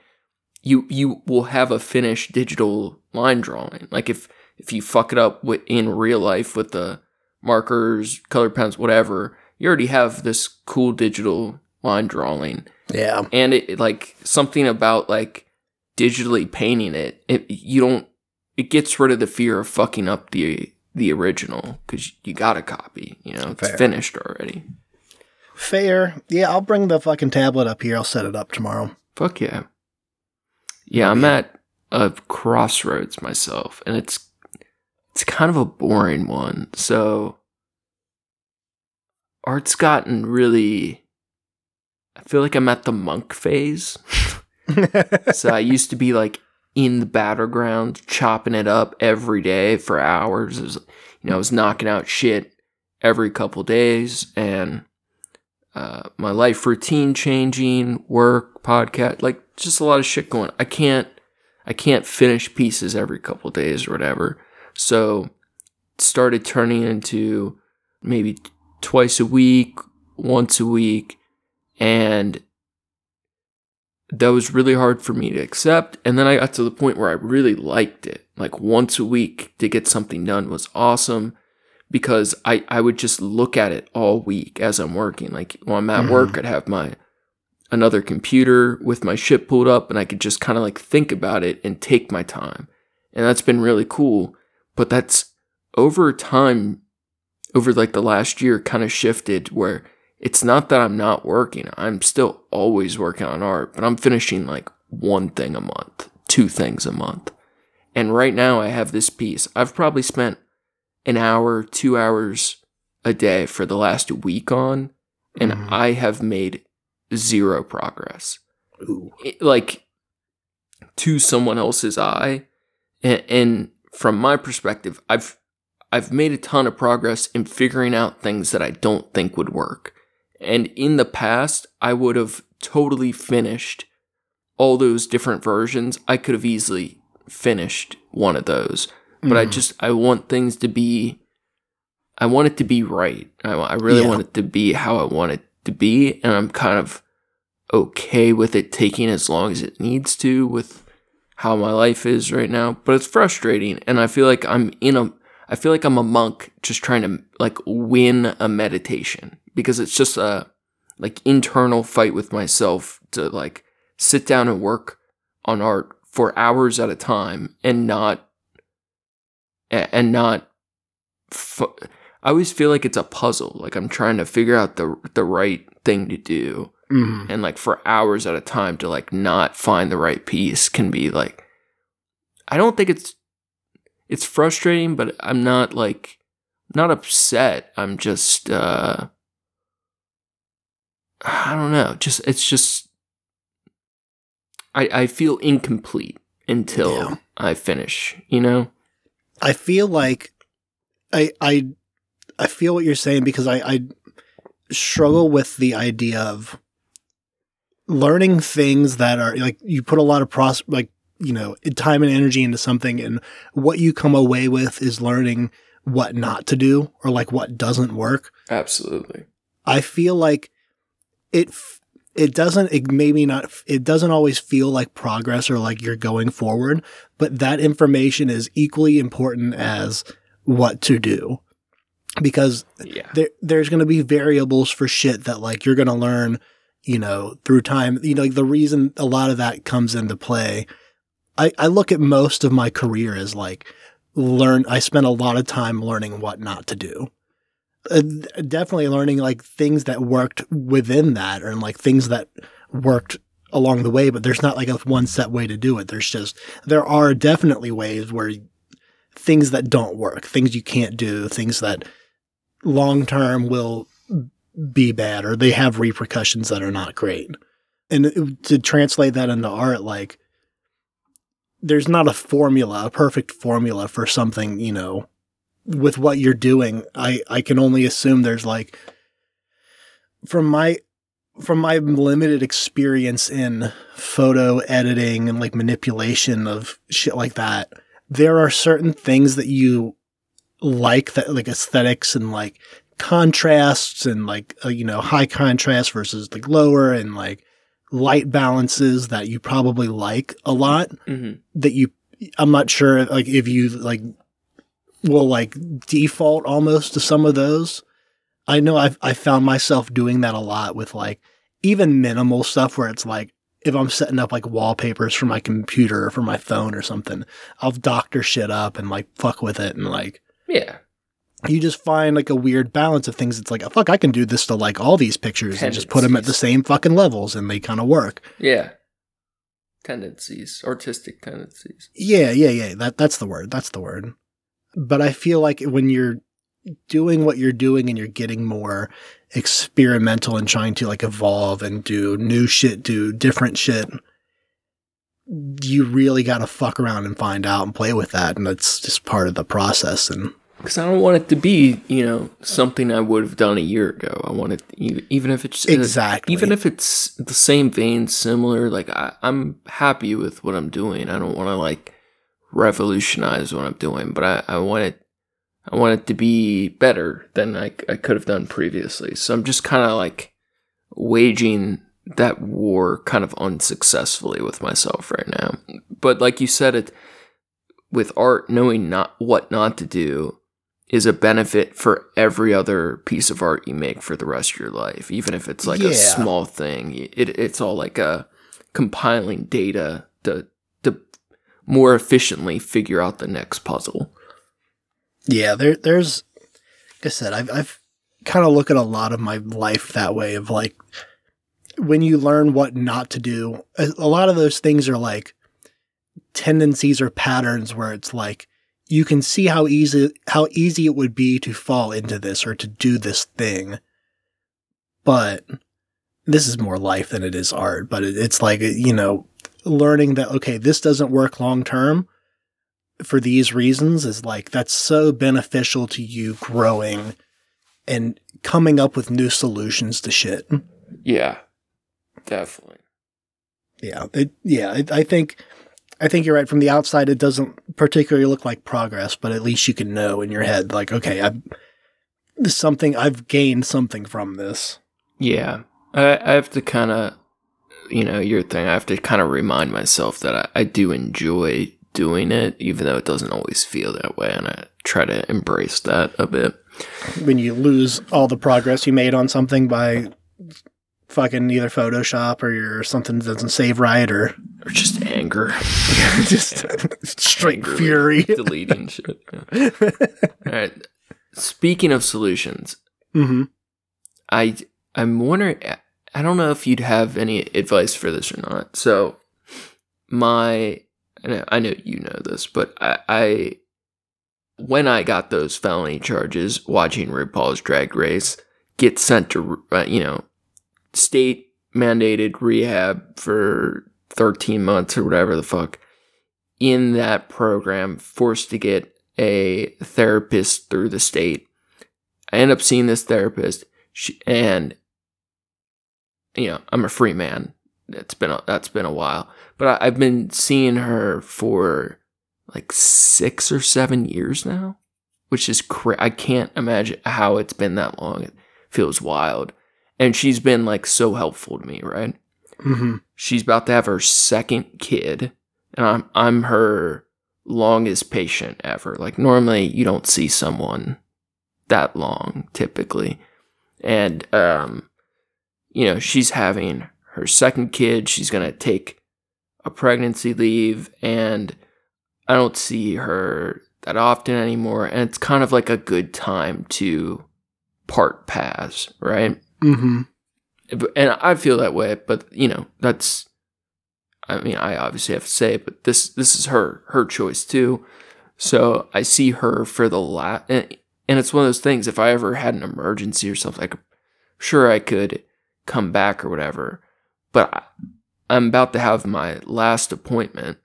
you you will have a finished digital line drawing. Like if if you fuck it up with, in real life with the markers, color pens, whatever, you already have this cool digital line drawing. Yeah. And it like something about like digitally painting it, it you don't it gets rid of the fear of fucking up the the original because you got a copy, you know, it's finished already. Fair. Yeah, I'll bring the fucking tablet up here. I'll set it up tomorrow. Fuck yeah. Yeah, I'm at a crossroads myself, and it's it's kind of a boring one. So art's gotten really I feel like I'm at the monk phase. so I used to be like in the battleground, chopping it up every day for hours. Was, you know, I was knocking out shit every couple days, and uh, my life routine changing, work, podcast, like just a lot of shit going. I can't, I can't finish pieces every couple days or whatever. So started turning into maybe twice a week, once a week, and that was really hard for me to accept. And then I got to the point where I really liked it. Like once a week to get something done was awesome because I, I would just look at it all week as I'm working. Like when I'm at Mhm. work, I'd have my another computer with my shit pulled up and I could just kind of like think about it and take my time. And that's been really cool. But that's over time, over like the last year, kind of shifted where it's not that I'm not working. I'm still always working on art, but I'm finishing like one thing a month, two things a month. And right now I have this piece. I've probably spent an hour, two hours a day for the last week on, and Mhm. I have made zero progress. It- like to someone else's eye, and, and from my perspective, I've I've made a ton of progress in figuring out things that I don't think would work. And in the past, I would have totally finished all those different versions. I could have easily finished one of those. But I Mhm. just, I want things to be, I want it to be right. I, I really Yeah. want it to be how I want it to be. And I'm kind of okay with it taking as long as it needs to with how my life is right now. But it's frustrating. And I feel like I'm in a, I feel like I'm a monk just trying to like win a meditation because it's just a like internal fight with myself to like sit down and work on art for hours at a time and not and not fu- I always feel like it's a puzzle like I'm trying to figure out the the right thing to do Mhm. and like for hours at a time to like not find the right piece can be like I don't think it's it's frustrating but I'm not like not upset I'm just uh I don't know just it's just I I feel incomplete until Yeah. I finish you know I feel like I I I feel what you're saying because I, I struggle with the idea of learning things that are like you put a lot of pros like you know time and energy into something and what you come away with is learning what not to do or like what doesn't work. absolutely I feel like it it doesn't it maybe not it doesn't always feel like progress or like you're going forward, but that information is equally important mm-hmm. as what to do. Because yeah there there's going to be variables for shit that like you're going to learn, you know, through time. You know, like the reason a lot of that comes into play. I I look at most of my career as like learn I spent a lot of time learning what not to do uh, definitely learning like things that worked within that and like things that worked along the way but there's not like a one set way to do it. There's just there are definitely ways where things that don't work things you can't do things that long term will be bad or they have repercussions that are not great. And to translate that into art like there's not a formula a perfect formula for something you know with what you're doing, I I can only assume there's like from my from my limited experience in photo editing and like manipulation of shit like that, there are certain things that you like that like aesthetics and like contrasts and like uh, you know high contrast versus like lower and like light balances that you probably like a lot hmm that you I'm not sure like if you like will like default almost to some of those. I know I've I found myself doing that a lot with like even minimal stuff where it's like if I'm setting up like wallpapers for my computer or for my phone or something, I'll doctor shit up and like fuck with it and like Yeah. you just find like a weird balance of things. It's like, fuck, I can do this to like all these pictures and just put them at the same fucking levels and they kind of work. Yeah. Tendencies, artistic tendencies. Yeah, yeah, yeah. That that's the word. That's the word. But I feel like when you're doing what you're doing and you're getting more experimental and trying to like evolve and do new shit, do different shit, you really got to fuck around and find out and play with that, and that's just part of the process. And Because I don't want it to be, you know, something I would have done a year ago. I want it, even if it's uh, Exactly. even if it's the same vein, similar. Like I, I'm happy with what I'm doing. I don't want to like revolutionize what I'm doing, but I, I want it, I want it to be better than I, I could have done previously. So I'm just kind of like waging that war kind of unsuccessfully with myself right now. But like you said, it with art, knowing not what not to do is a benefit for every other piece of art you make for the rest of your life, even if it's like Yeah. a small thing. It, it's all like a compiling data to to more efficiently figure out the next puzzle. yeah, there there's like I said, I've I've kind of look at a lot of my life that way of like when you learn what not to do, a, lot of those things are like tendencies or patterns where it's like you can see how easy how easy it would be to fall into this or to do this thing. But this is more life than it is art, but it, it's like you know learning that okay, this doesn't work long term for these reasons is like that's so beneficial to you growing and coming up with new solutions to shit. Yeah, definitely. Yeah, it, yeah. I, I think, I think you're right. From the outside, it doesn't particularly look like progress, but at least you can know in your head, like, okay, I've something I've gained something from this. Yeah, I, I have to kind of, you know, your thing. I have to kind of remind myself that I, I do enjoy doing it, even though it doesn't always feel that way, and I try to embrace that a bit. When you lose all the progress you made on something by fucking either Photoshop or your something doesn't save right or Or just anger, just straight Angrily fury. deleting shit. yeah. All right. Speaking of solutions, hmm I I'm wondering. I don't know if you'd have any advice for this or not. So, my I know, you know this, but I, I when I got those felony charges, watching RuPaul's Drag Race, get sent to uh, you know state mandated rehab for 13 months or whatever the fuck. In that program, forced to get a therapist through the state. I end up seeing this therapist, she, and you know I'm a free man. It's been a, that's been a while, but I, I've been seeing her for like six or seven years now, which is cra- I can't imagine how it's been that long. It feels wild, and she's been like so helpful to me, right? hmm She's about to have her second kid, and I'm I'm her longest patient ever. Like normally you don't see someone that long typically. And um you know, she's having her second kid, she's going to take a pregnancy leave and I don't see her that often anymore and it's kind of like a good time to part paths, right? hmm and I feel that way, but you know, that's I mean, I obviously have to say it, but this this is her her choice too. So I see her for the last, and, and it's one of those things. If I ever had an emergency or something, I could, sure I could come back or whatever. But I, I'm about to have my last appointment,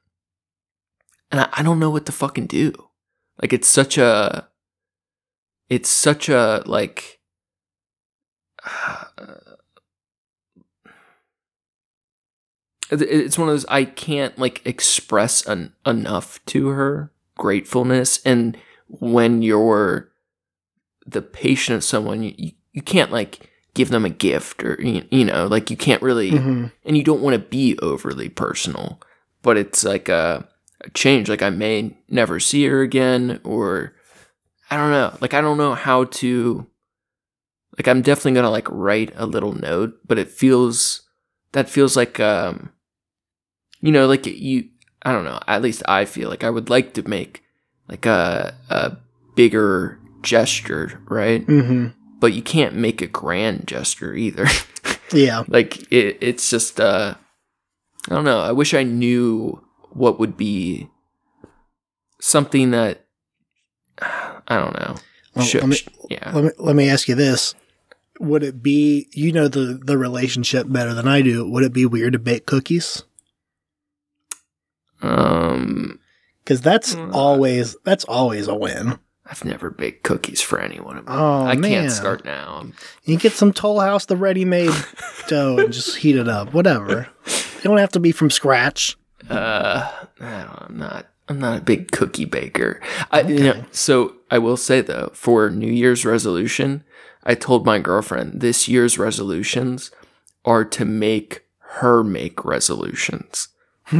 and I, I don't know what to fucking do. Like it's such a, it's such a like. it- it's one of those I can't like express an, enough to her gratefulness and when you're the patient of someone you, you can't like give them a gift or you, know like you can't really Mm-hmm. and you don't want to be overly personal but it's like a, a change like i may never see her again or i don't know like i don't know how to like i'm definitely gonna like write a little note but it feels that feels like um you know like you i don't know at least i feel like i would like to make like a a bigger gesture right Mm-hmm. But you can't make a grand gesture either Yeah. like it, it's just uh i don't know i wish i knew what would be something that i don't know Well, Sh- let me- yeah Let me let me ask you this: Would it be you know the the relationship better than I do? Would it be weird to bake cookies? um Because that's Mm. always that's always a win. I've never baked cookies for anyone Oh i man! can't start now You get some Toll House the ready made dough and just heat it up. Whatever. You don't have to be from scratch. uh I'm not i'm not a big cookie baker i you know, so i will say though for new year's resolution i told my girlfriend this year's resolutions are to make her make resolutions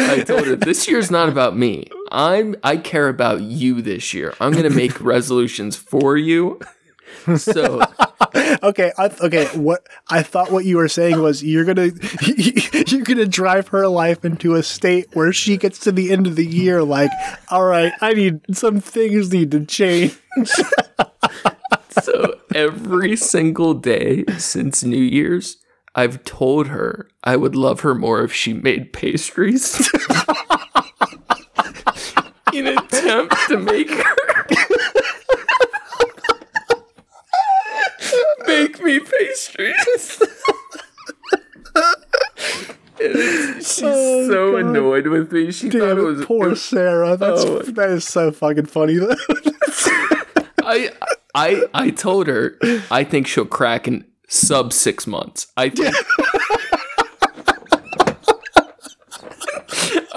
I told her this year's not about me. I'm I care about you this year. I'm gonna make resolutions for you. So Okay, I, okay. What I thought what you were saying was you're gonna you're gonna drive her life into a state where she gets to the end of the year like, all right, I need some things need to change. so every single day since New Year's, I've told her I would love her more if she made pastries. An attempt to make her make me pastries. She's Oh, so God. annoyed with me. She thought Damn it it, was poor Sarah. That's Oh. that is so fucking funny. though. I I I told her I think she'll crack in sub six months. I think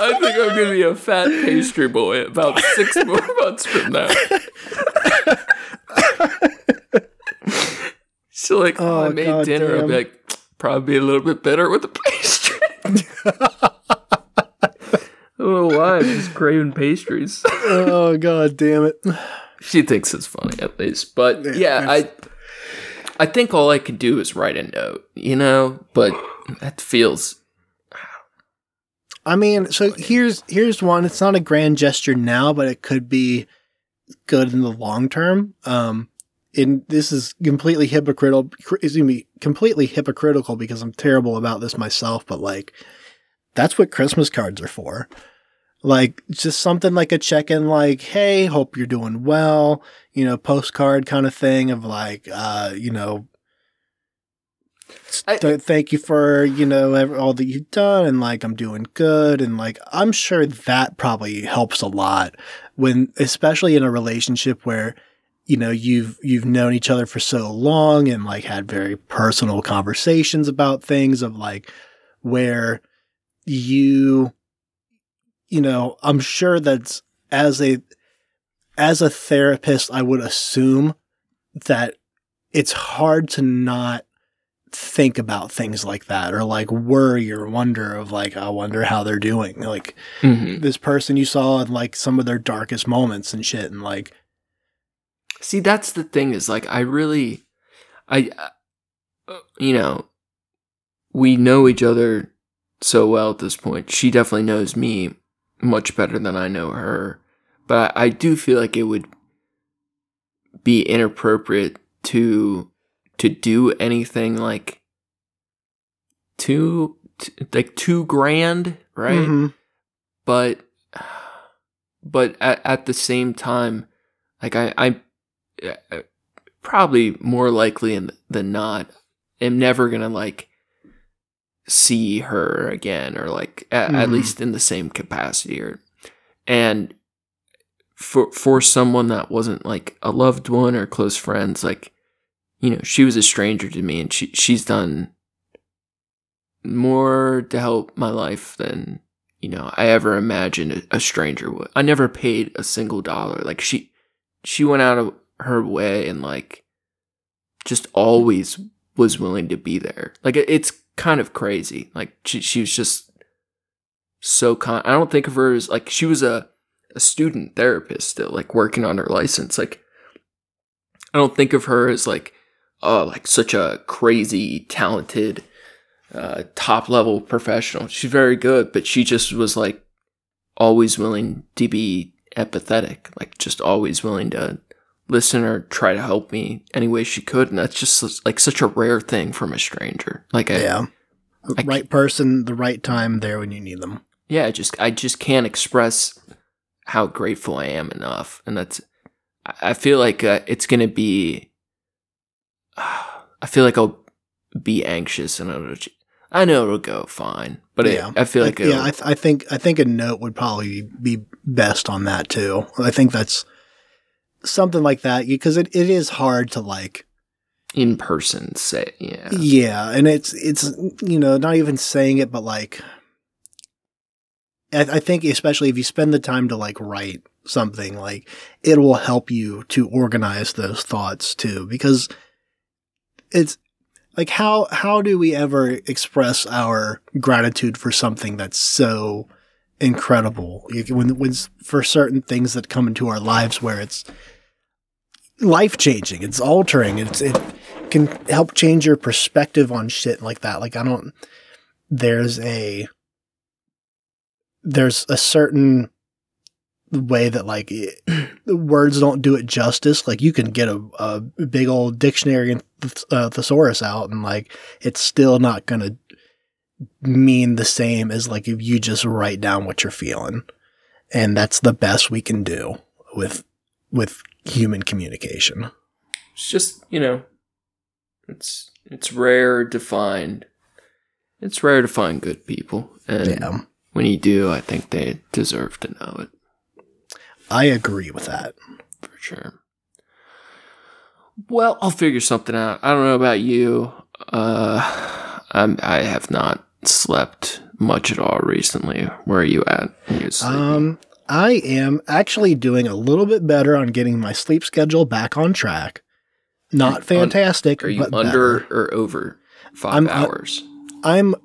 I think I'm gonna be a fat pastry boy about six more months from now. so like, oh, I made God dinner. I'll be like, probably a little bit better with the pastry. I don't know why. I'm just craving pastries. oh god damn it. She thinks it's funny at least. But yeah, that's- I I think all I could do is write a note, you know? But that feels I mean, so here's here's one. It's not a grand gesture now, but it could be good in the long term. Um, and this is completely hypocritical. Is gonna be completely hypocritical because I'm terrible about this myself. But like, that's what Christmas cards are for. Like, just something like a check in, like, "Hey, hope you're doing well." You know, postcard kind of thing of like, uh, you know, I- th- thank you for you know all that you've done and like i'm doing good and like i'm sure that probably helps a lot when especially in a relationship where you know you've you've known each other for so long and like had very personal conversations about things of like where you you know i'm sure that's as a as a therapist i would assume that it's hard to not think about things like that or like worry or wonder of like I wonder how they're doing like Mhm. this person you saw in like some of their darkest moments and shit and like See, that's the thing is like I really I uh, you know, we know each other so well at this point. She definitely knows me much better than I know her. But I, I do feel like it would be inappropriate to to do anything like too t- like too grand, right? Mhm. But but at, at the same time, like I I uh, probably more likely than not am never gonna like see her again or like at, at Mhm. least in the same capacity or and for for someone that wasn't like a loved one or close friends like you know she was a stranger to me and she she's done more to help my life than you know I ever imagined a, a stranger would. I never paid a single dollar. Like she she went out of her way and like just always was willing to be there. Like it's kind of crazy. Like she she was just so kind. I don't think of her as like she was a a student therapist still, like working on her license. Like I don't think of her as like oh like such a crazy talented uh, top level professional. She's very good, but she just was like always willing to be empathetic, like just always willing to listen or try to help me any way she could. And that's just like such a rare thing from a stranger. Like, I, Yeah. I right person, the right time, there when you need them. yeah, I just, I just can't express how grateful I am enough. And that's, I feel like uh, it's going to be, I feel like I'll be anxious and I'll, I know it'll go fine, but it, I feel like I, yeah, I, th- I think I think a note would probably be best on that too. I think that's something like that because it, it is hard to like in person say, yeah. yeah, and it's it's you know not even saying it, but like I, I think especially if you spend the time to like write something, like it will help you to organize those thoughts too because it's like how how do we ever express our gratitude for something that's so incredible? When when for certain things that come into our lives where it's life changing it's altering it's it can help change your perspective on shit like that. Like i don't there's a there's a certain way that like the words don't do it justice. Like you can get a, a big old dictionary and th- uh, thesaurus out and like it's still not gonna mean the same as like if you just write down what you're feeling. And that's the best we can do with with human communication. It's just, you know, it's it's rare to find it's rare to find good people. And yeah. when you do, I think they deserve to know it. I agree with that. For sure. Well, I'll figure something out. I don't know about you. Uh I'm I have not slept much at all recently. Where are you at? Are you? Um, I am actually doing a little bit better on getting my sleep schedule back on track. Not fantastic, Are you under better. or over 5 I'm, uh, hours? I'm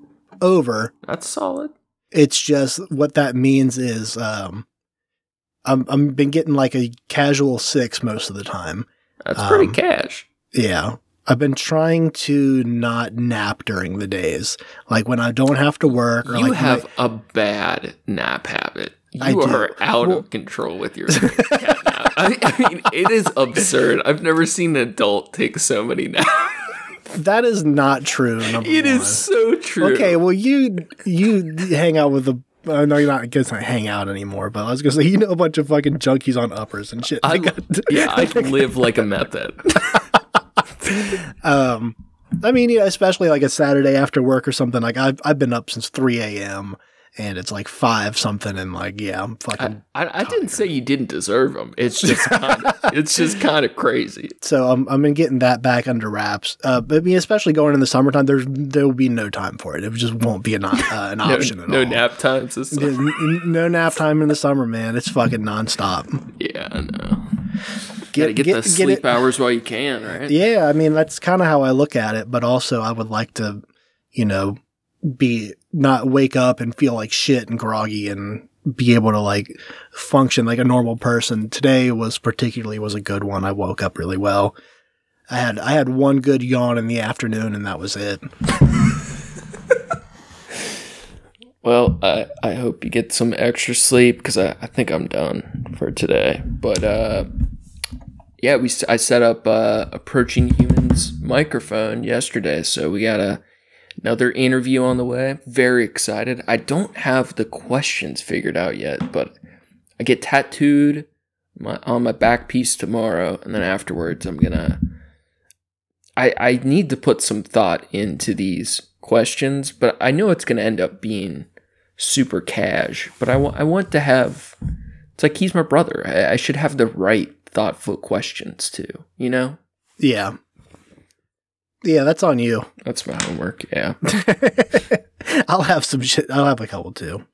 over. That's solid. It's just what that means is um, I'm I'm been getting like a casual six most of the time. That's pretty Um, cash. Yeah. I've been trying to not nap during the days, like when I don't have to work. Or You like have I- a bad nap habit. You I do. are out Well- of control with your cat nap. I, I mean, it is absurd. I've never seen an adult take so many naps. that is not true. It is one. so true. Okay, well you you hang out with the. Uh, know you're not. I guess not hang out anymore. But I was gonna say you know a bunch of fucking junkies on uppers and shit. I, got- yeah, I live like a method. um, I mean, yeah, especially like a Saturday after work or something. Like I've I've been up since three a.m. and it's like five something, and like yeah, I'm fucking. I, I didn't say you didn't deserve them. It's just kind of, it's just kind of crazy. so I'm I'm been getting that back under wraps. Uh, but I mean, especially going in the summertime, there's there will be no time for it. It just won't be an uh, an No, option at no all. No nap times. This There's n- no nap time in the summer, man. It's fucking nonstop. yeah, I know. Get, Gotta get, the sleep hours while you can, right? Yeah, I mean that's kind of how I look at it, but also I would like to, you know, be not wake up and feel like shit and groggy and be able to like function like a normal person. Today was particularly was a good one. I woke up really well. I had I had one good yawn in the afternoon and that was it. Well, I, I hope you get some extra sleep because I, I think I'm done for today. But uh, yeah, we I set up uh, approaching humans microphone yesterday, so we got a another interview on the way. Very excited. I don't have the questions figured out yet, but I get tattooed my, on my back piece tomorrow, and then afterwards I'm gonna. I I need to put some thought into these questions, but I know it's gonna end up being super cash. But I want I want to have. It's like he's my brother. I, I should have the right thoughtful questions too. You know, Yeah. Yeah, that's on you. that's my homework. Yeah, I'll have some shit. I'll have a couple too.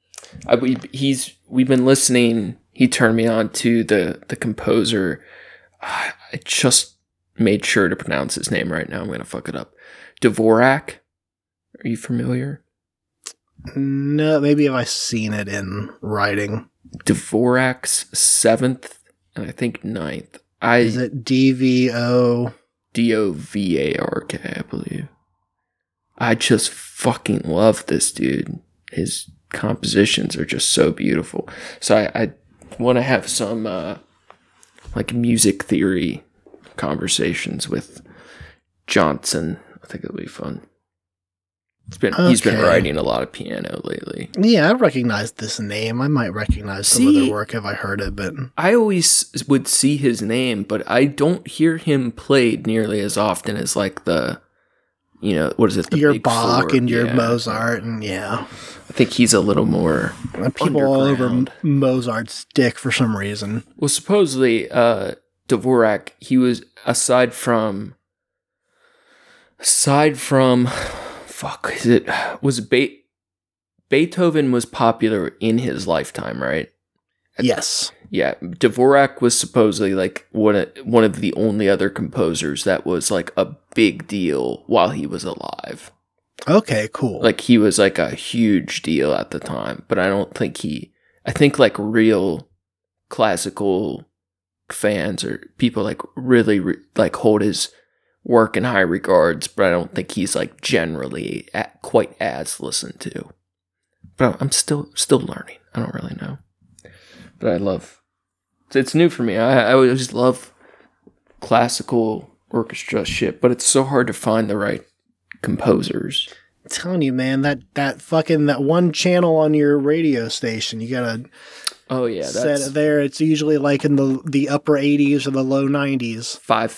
I, we, he's we've been listening. He turned me on to the the composer I just made sure to pronounce his name right now. I'm gonna fuck it up. Dvorak. Are you familiar? No, maybe have I seen it in writing? Dvorak's seventh and I think ninth. I Is it D V O? D O V A R K, I believe. I just fucking love this dude. His compositions are just so beautiful. So I, I want to have some uh, like music theory conversations with Johnson. I think it'll be fun. It's been he's been writing a lot of piano lately. Yeah, I recognize this name. I might recognize some of their work if I heard it, but I always would see his name, but I don't hear him played nearly as often as like the, you know, what is it? The your Bach Four? and your Yeah. Mozart and yeah, I think he's a little more. people all over Mozart's dick for some reason. Well, supposedly, uh, Dvorak, he was aside from, aside from, fuck, is it was Be- Beethoven was popular in his lifetime, right? Yes, Yeah, Dvorak was supposedly like one of, one of the only other composers that was like a big deal while he was alive. okay, cool. Like he was like a huge deal at the time, but I don't think he I think like real classical fans or people like really re- like hold his work in high regards, but I don't think he's like generally at, quite as listened to. But I'm still still learning. I don't really know. But I love it's new for me. I I always love classical orchestra shit, but it's so hard to find the right composers. I'm telling you, man, that that fucking that one channel on your radio station, you gotta Oh yeah, set it there. It's usually like in the the upper 80s or the low 90s. five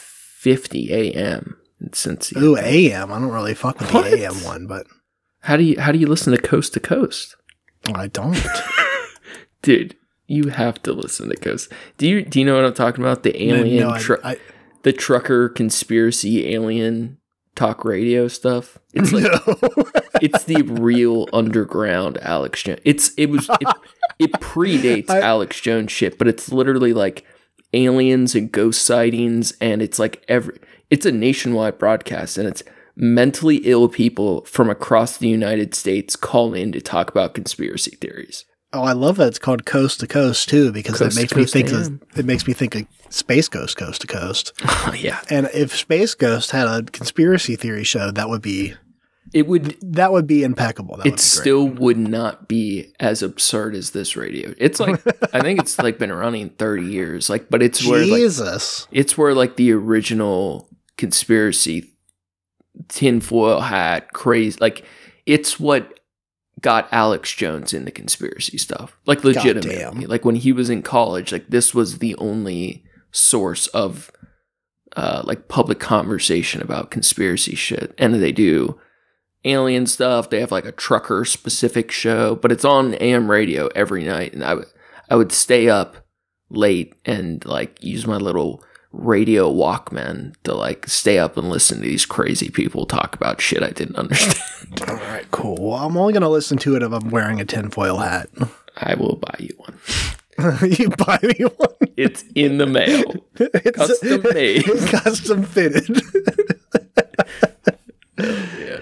fifty a.m. in Cincy. Ooh, AM. I don't really fuck with What? the AM one, but How do you how do you listen to Coast to Coast, I don't. dude? You have to listen to Coast. Do you do you know what I'm talking about? The alien, No, I- tru- I- the trucker conspiracy alien talk radio stuff. It's like no. it's the real underground Alex Jones. It's it was it, it predates I- Alex Jones shit, but it's literally like aliens and ghost sightings, and it's like every it's a nationwide broadcast, and it's mentally ill people from across the United States call in to talk about conspiracy theories. Oh, I love that it's called Coast to Coast too, because Coast it makes me think of, it makes me think of Space Ghost Coast to Coast. yeah, And if Space Ghost had a conspiracy theory show, that would be it would. that would be impeccable. That would It be great. still would not be as absurd as this radio. It's like I think it's like been running thirty years. Like, but it's where like Jesus. It's where like the original conspiracy tinfoil hat crazy like it's what got Alex Jones into conspiracy stuff. Like legitimately. Like when he was in college, like this was the only source of uh like public conversation about conspiracy shit. And they do alien stuff. They have like a trucker specific show, but it's on AM radio every night and I would I would stay up late and like use my little radio Walkman to like stay up and listen to these crazy people talk about shit I didn't understand. All right, cool. Well, I'm only going to listen to it if I'm wearing a tinfoil hat. I will buy you one. you buy me one. It's in the mail. It's Custom made. custom fitted. Yeah.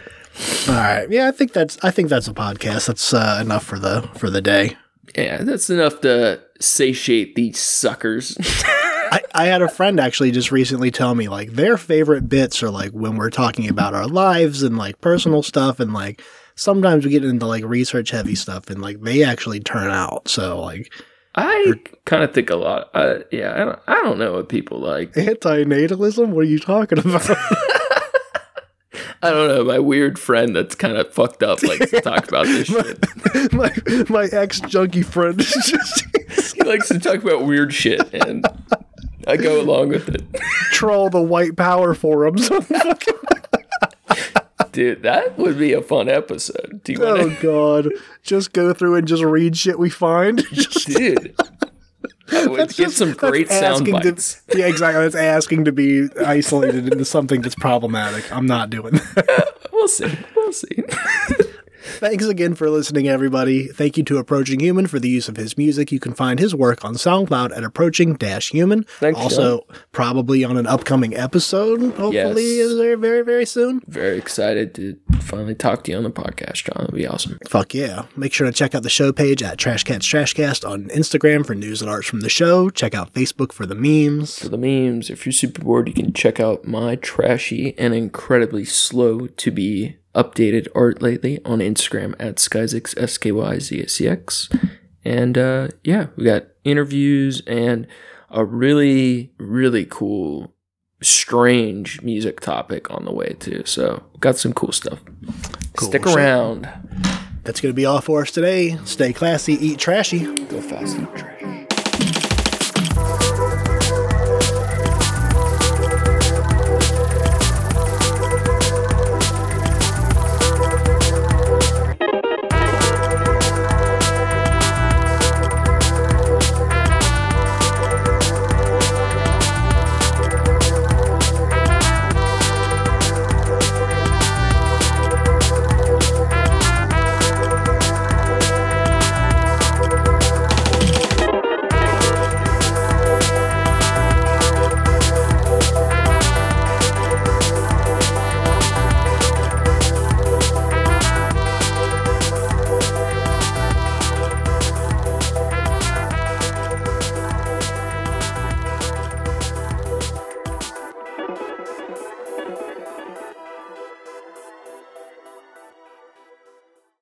All right. Yeah, I think that's I think that's a podcast. That's uh, enough for the for the day. Yeah, that's enough to satiate these suckers. I, I had a friend actually just recently tell me like their favorite bits are like when we're talking about our lives and like personal stuff and like sometimes we get into like research heavy stuff and like they actually turn out. So like I kind of think a lot. Uh, yeah, I don't, I don't know what people like. antinatalism? What are you talking about? I don't know. My weird friend that's kind of fucked up likes to talk about this shit. my my ex junkie friend He likes to talk about weird shit, and I go along with it. troll the white power forums. Dude, that would be a fun episode. Do you oh god. Just go through and just read shit we find. Dude. That's just- some great sound asking to- bites. yeah, exactly. That's asking to be isolated into something that's problematic. I'm not doing that. We'll see. We'll see. Thanks again for listening, everybody. Thank you to Approaching Human for the use of his music. You can find his work on SoundCloud at Approaching Human. Thanks, also, probably on an upcoming episode, hopefully, Yes. there very, very soon. Very excited to finally talk to you on the podcast, John. It'll be awesome. Fuck yeah. Make sure to check out the show page at Trash Cats Trashcast on Instagram for news and arts from the show. Check out Facebook for the memes. For the memes, if you're super bored, you can check out my trashy and incredibly slow to be updated art lately on Instagram at Skyzix, S K Y Z S E X. And uh, yeah, we got interviews and a really, really cool, strange music topic on the way too. So, got some cool stuff. Cool Stick shit. around. That's going to be all for us today. Stay classy, eat trashy. Go fast and trash.